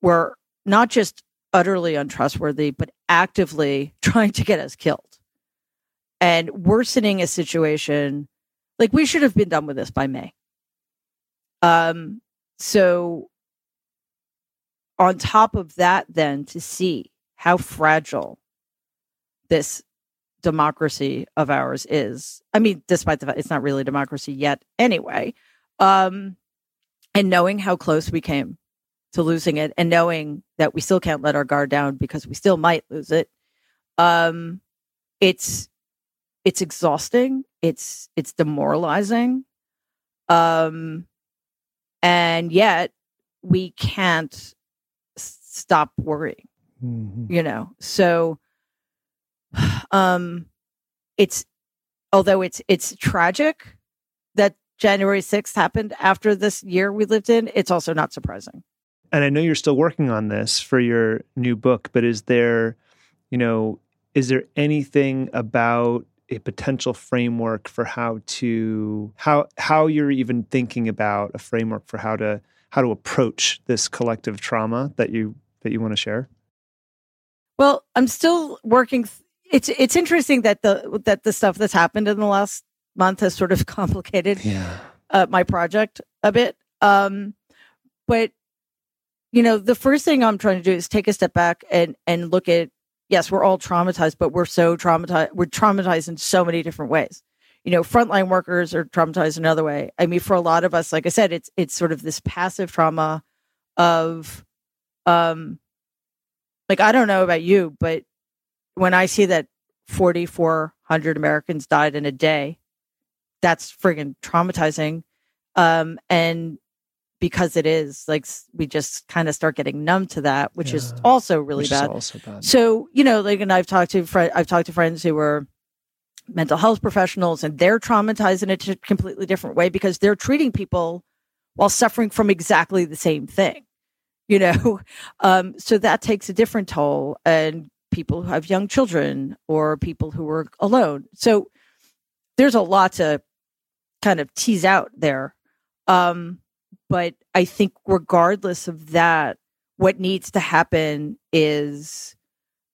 were not just utterly untrustworthy, but actively trying to get us killed and worsening a situation. Like we should have been done with this by May. Um, so on top of that, then to see how fragile this democracy of ours is. I mean, despite the fact it's not really democracy yet anyway. Um, and knowing how close we came to losing it and knowing that we still can't let our guard down because we still might lose it. Um, it's it's exhausting. It's it's demoralizing. Um, and yet we can't stop worrying. Mm-hmm. You know, so um, it's although it's it's tragic that January 6th happened after this year we lived in, it's also not surprising. And I know you're still working on this for your new book, but is there, you know, is there anything about a potential framework for how to how how you're even thinking about a framework for how to how to approach this collective trauma that you that you want to share? Well, I'm still working it's it's interesting that the that the stuff that's happened in the last month has sort of complicated yeah. uh, my project a bit. Um, but you know, the first thing I'm trying to do is take a step back and and look at yes, we're all traumatized, but we're so traumatized. We're traumatized in so many different ways. You know, frontline workers are traumatized another way. I mean, for a lot of us, like I said, it's it's sort of this passive trauma of, um, like I don't know about you, but when I see that 4,400 Americans died in a day, that's friggin' traumatizing. Um, and because it is like we just kind of start getting numb to that, which yeah, is also really bad. Also bad. So you know, like, and I've talked to friend, I've talked to friends who were mental health professionals, and they're traumatized in a t- completely different way because they're treating people while suffering from exactly the same thing. You know, um, so that takes a different toll, and people who have young children or people who are alone. So there's a lot to kind of tease out there. Um, but I think, regardless of that, what needs to happen is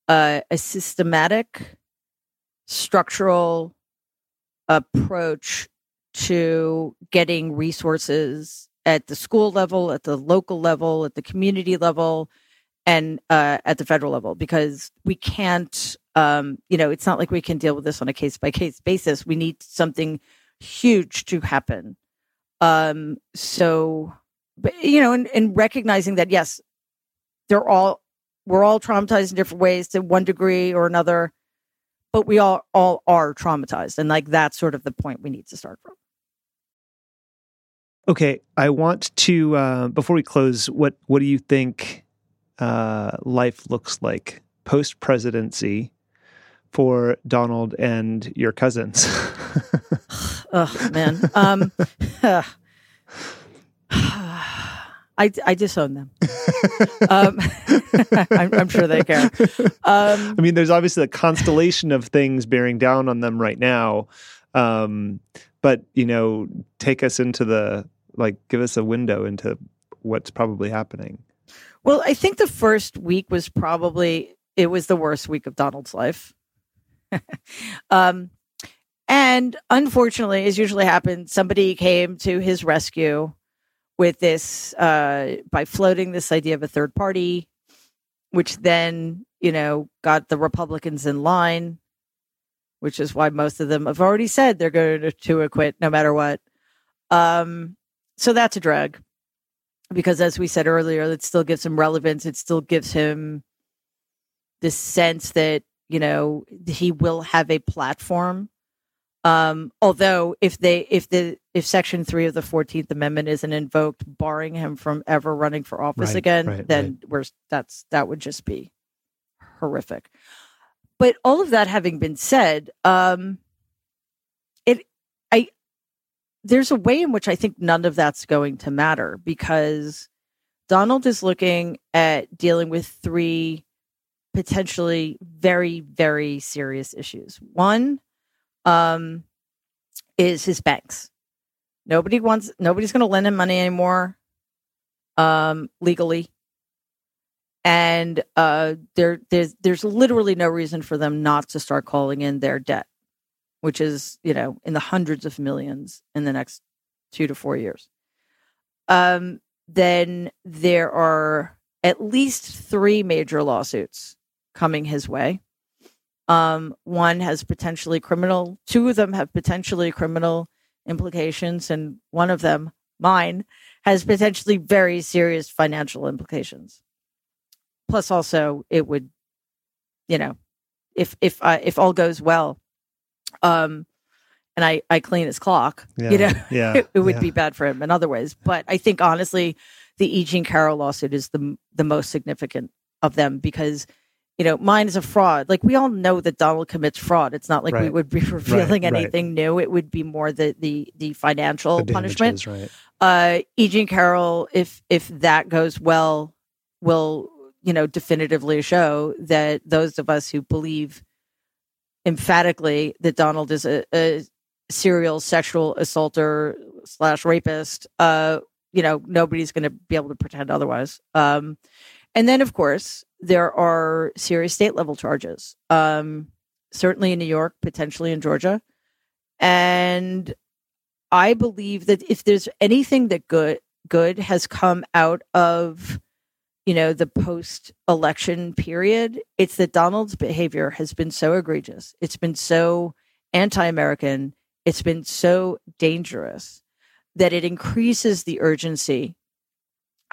uh, a systematic, structural approach to getting resources at the school level, at the local level, at the community level, and uh, at the federal level because we can't um, you know it's not like we can deal with this on a case by case basis. We need something huge to happen um, so but, you know and, and recognizing that yes they're all we're all traumatized in different ways to one degree or another but we all all are traumatized and like that's sort of the point we need to start from okay i want to uh, before we close what what do you think uh, life looks like post presidency for Donald and your cousins. oh man, um, I I disown them. um, I'm, I'm, sure they care. Um, I mean, there's obviously a constellation of things bearing down on them right now, um, but you know, take us into the like, give us a window into what's probably happening. Well, I think the first week was probably it was the worst week of Donald's life. um, and unfortunately, as usually happens, somebody came to his rescue with this uh, by floating this idea of a third party, which then you know got the Republicans in line, which is why most of them have already said they're going to, acquit no matter what. Um, so that's a drag because as we said earlier, it still gives him relevance. It still gives him this sense that, you know, he will have a platform. Um, although if they if the if section three of the fourteenth amendment isn't invoked, barring him from ever running for office right, again, right, then right. we're that's that would just be horrific. But all of that having been said, um, there's a way in which I think none of that's going to matter because Donald is looking at dealing with three potentially very, very serious issues. One um, is his banks. Nobody wants, nobody's going to lend him money anymore um, legally. And uh, there, there's, there's literally no reason for them not to start calling in their debt which is, you know, in the hundreds of millions in the next two to four years. Um, then there are at least three major lawsuits coming his way. Um, one has potentially criminal, two of them have potentially criminal implications, and one of them, mine, has potentially very serious financial implications. Plus, also, it would, you know, if if uh, if all goes well, um, and I I clean his clock, Yeah. you know, Yeah. it, it would yeah. be bad for him in other ways. But I think honestly, the E. Jean Carroll lawsuit is the the most significant of them because you know mine is a fraud. Like we all know that Donald commits fraud. It's not like we would be revealing right. anything new. It would be more the the the financial The punishment. damages, right. Uh, E. Jean Carroll, if if that goes well, will you know definitively show that those of us who believe emphatically that Donald is a, a serial sexual assaulter slash rapist, uh, you know, nobody's going to be able to pretend otherwise. Um, and then, of course, there are serious state level charges, um, certainly in New York, potentially in Georgia. And I believe that if there's anything that good good has come out of you know the post election period it's that Donald's behavior has been so egregious it's been so anti-american it's been so dangerous that it increases the urgency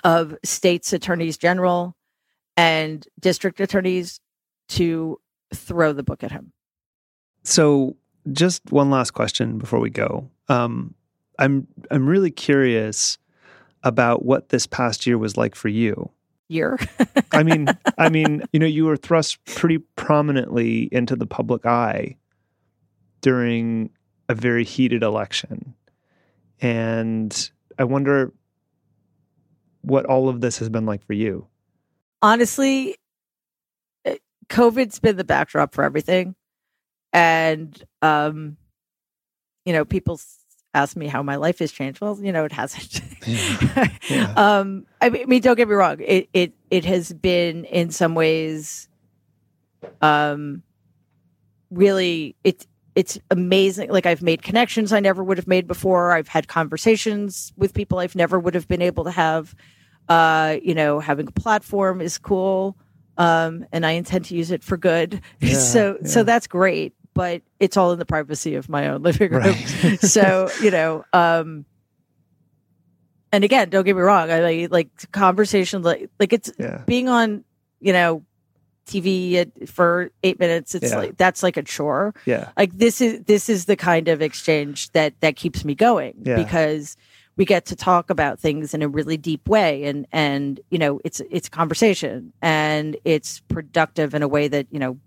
of states attorneys general and district attorneys to throw the book at him So, just one last question before we go. Um, I'm I'm really curious about what this past year was like for you. year I mean, I mean, you know, you were thrust pretty prominently into the public eye during a very heated election, and I wonder what all of this has been like for you. honestly, uh, COVID's been the backdrop for everything. And, um, you know, people ask me how my life has changed. Well, you know, it hasn't. Yeah. Yeah. um, I mean, I mean, don't get me wrong. It, it, it has been in some ways, um, really, it's, it's amazing. Like I've made connections I never would have made before. I've had conversations with people I've never would have been able to have. Uh, you know, having a platform is cool. Um, and I intend to use it for good. Yeah, so, yeah. so that's great, but it's all in the privacy of my own living room. Right. so, you know, um, and again, don't get me wrong. I like, like conversation, like, like it's yeah. being on, you know, TV for eight minutes. It's Yeah. like, that's like a chore Yeah. like this is this is the kind of exchange that that keeps me going Yeah. because we get to talk about things in a really deep way and and you know it's it's a conversation and it's productive in a way that you know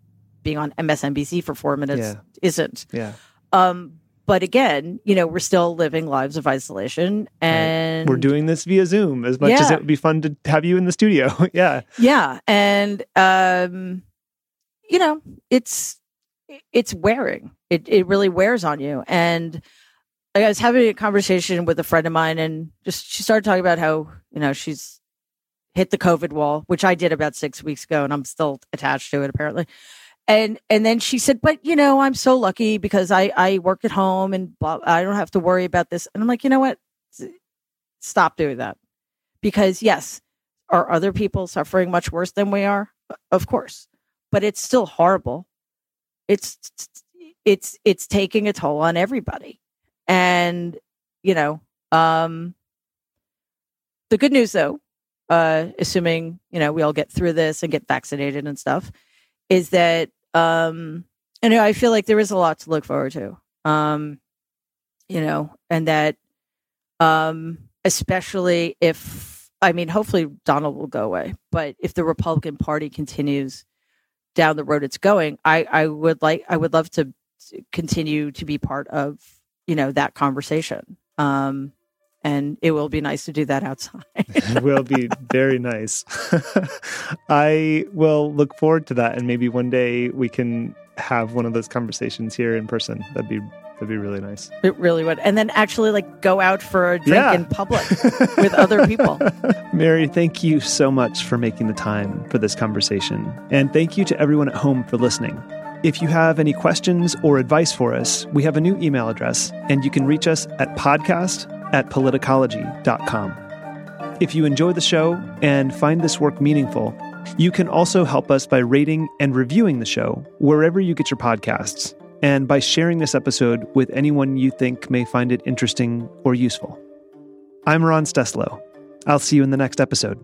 being on MSNBC for 4 minutes Yeah. isn't Yeah. um but again you know we're still living lives of isolation and We're doing this via Zoom as much as it would be fun to have you in the studio. yeah. Yeah, and um, you know, it's it's wearing. It it really wears on you. And like, I was having a conversation with a friend of mine, and just she started talking about how you know she's hit the COVID wall, which I did about six weeks ago, and I'm still attached to it apparently. And and then she said, "But you know, I'm so lucky because I I work at home and blah, I don't have to worry about this." And I'm like, you know what? Stop doing that, because yes, are other people suffering much worse than we are? Of course, but it's still horrible. It's it's it's taking a toll on everybody, and you know, um, the good news though, uh, assuming you know we all get through this and get vaccinated and stuff, is that um, know I feel like there is a lot to look forward to. Um, you know, and that um, especially if I mean, hopefully Donald will go away, but if the Republican Party continues down the road it's going, I I would like I would love to continue to be part of you know that conversation. Um, and it will be nice to do that outside. It will be very nice. I will look forward to that, and maybe one day we can have one of those conversations here in person. That'd be that'd be really nice. it really would. And then actually like go out for a drink Yeah. in public with other people. Mary, thank you so much for making the time for this conversation, and thank you to everyone at home for listening. If you have any questions or advice for us, we have a new email address, and you can reach us at podcast at politicology.com. If you enjoy the show and find this work meaningful, You can also help us by rating and reviewing the show wherever you get your podcasts, and by sharing this episode with anyone you think may find it interesting or useful. I'm Ron Steslow. I'll see you in the next episode.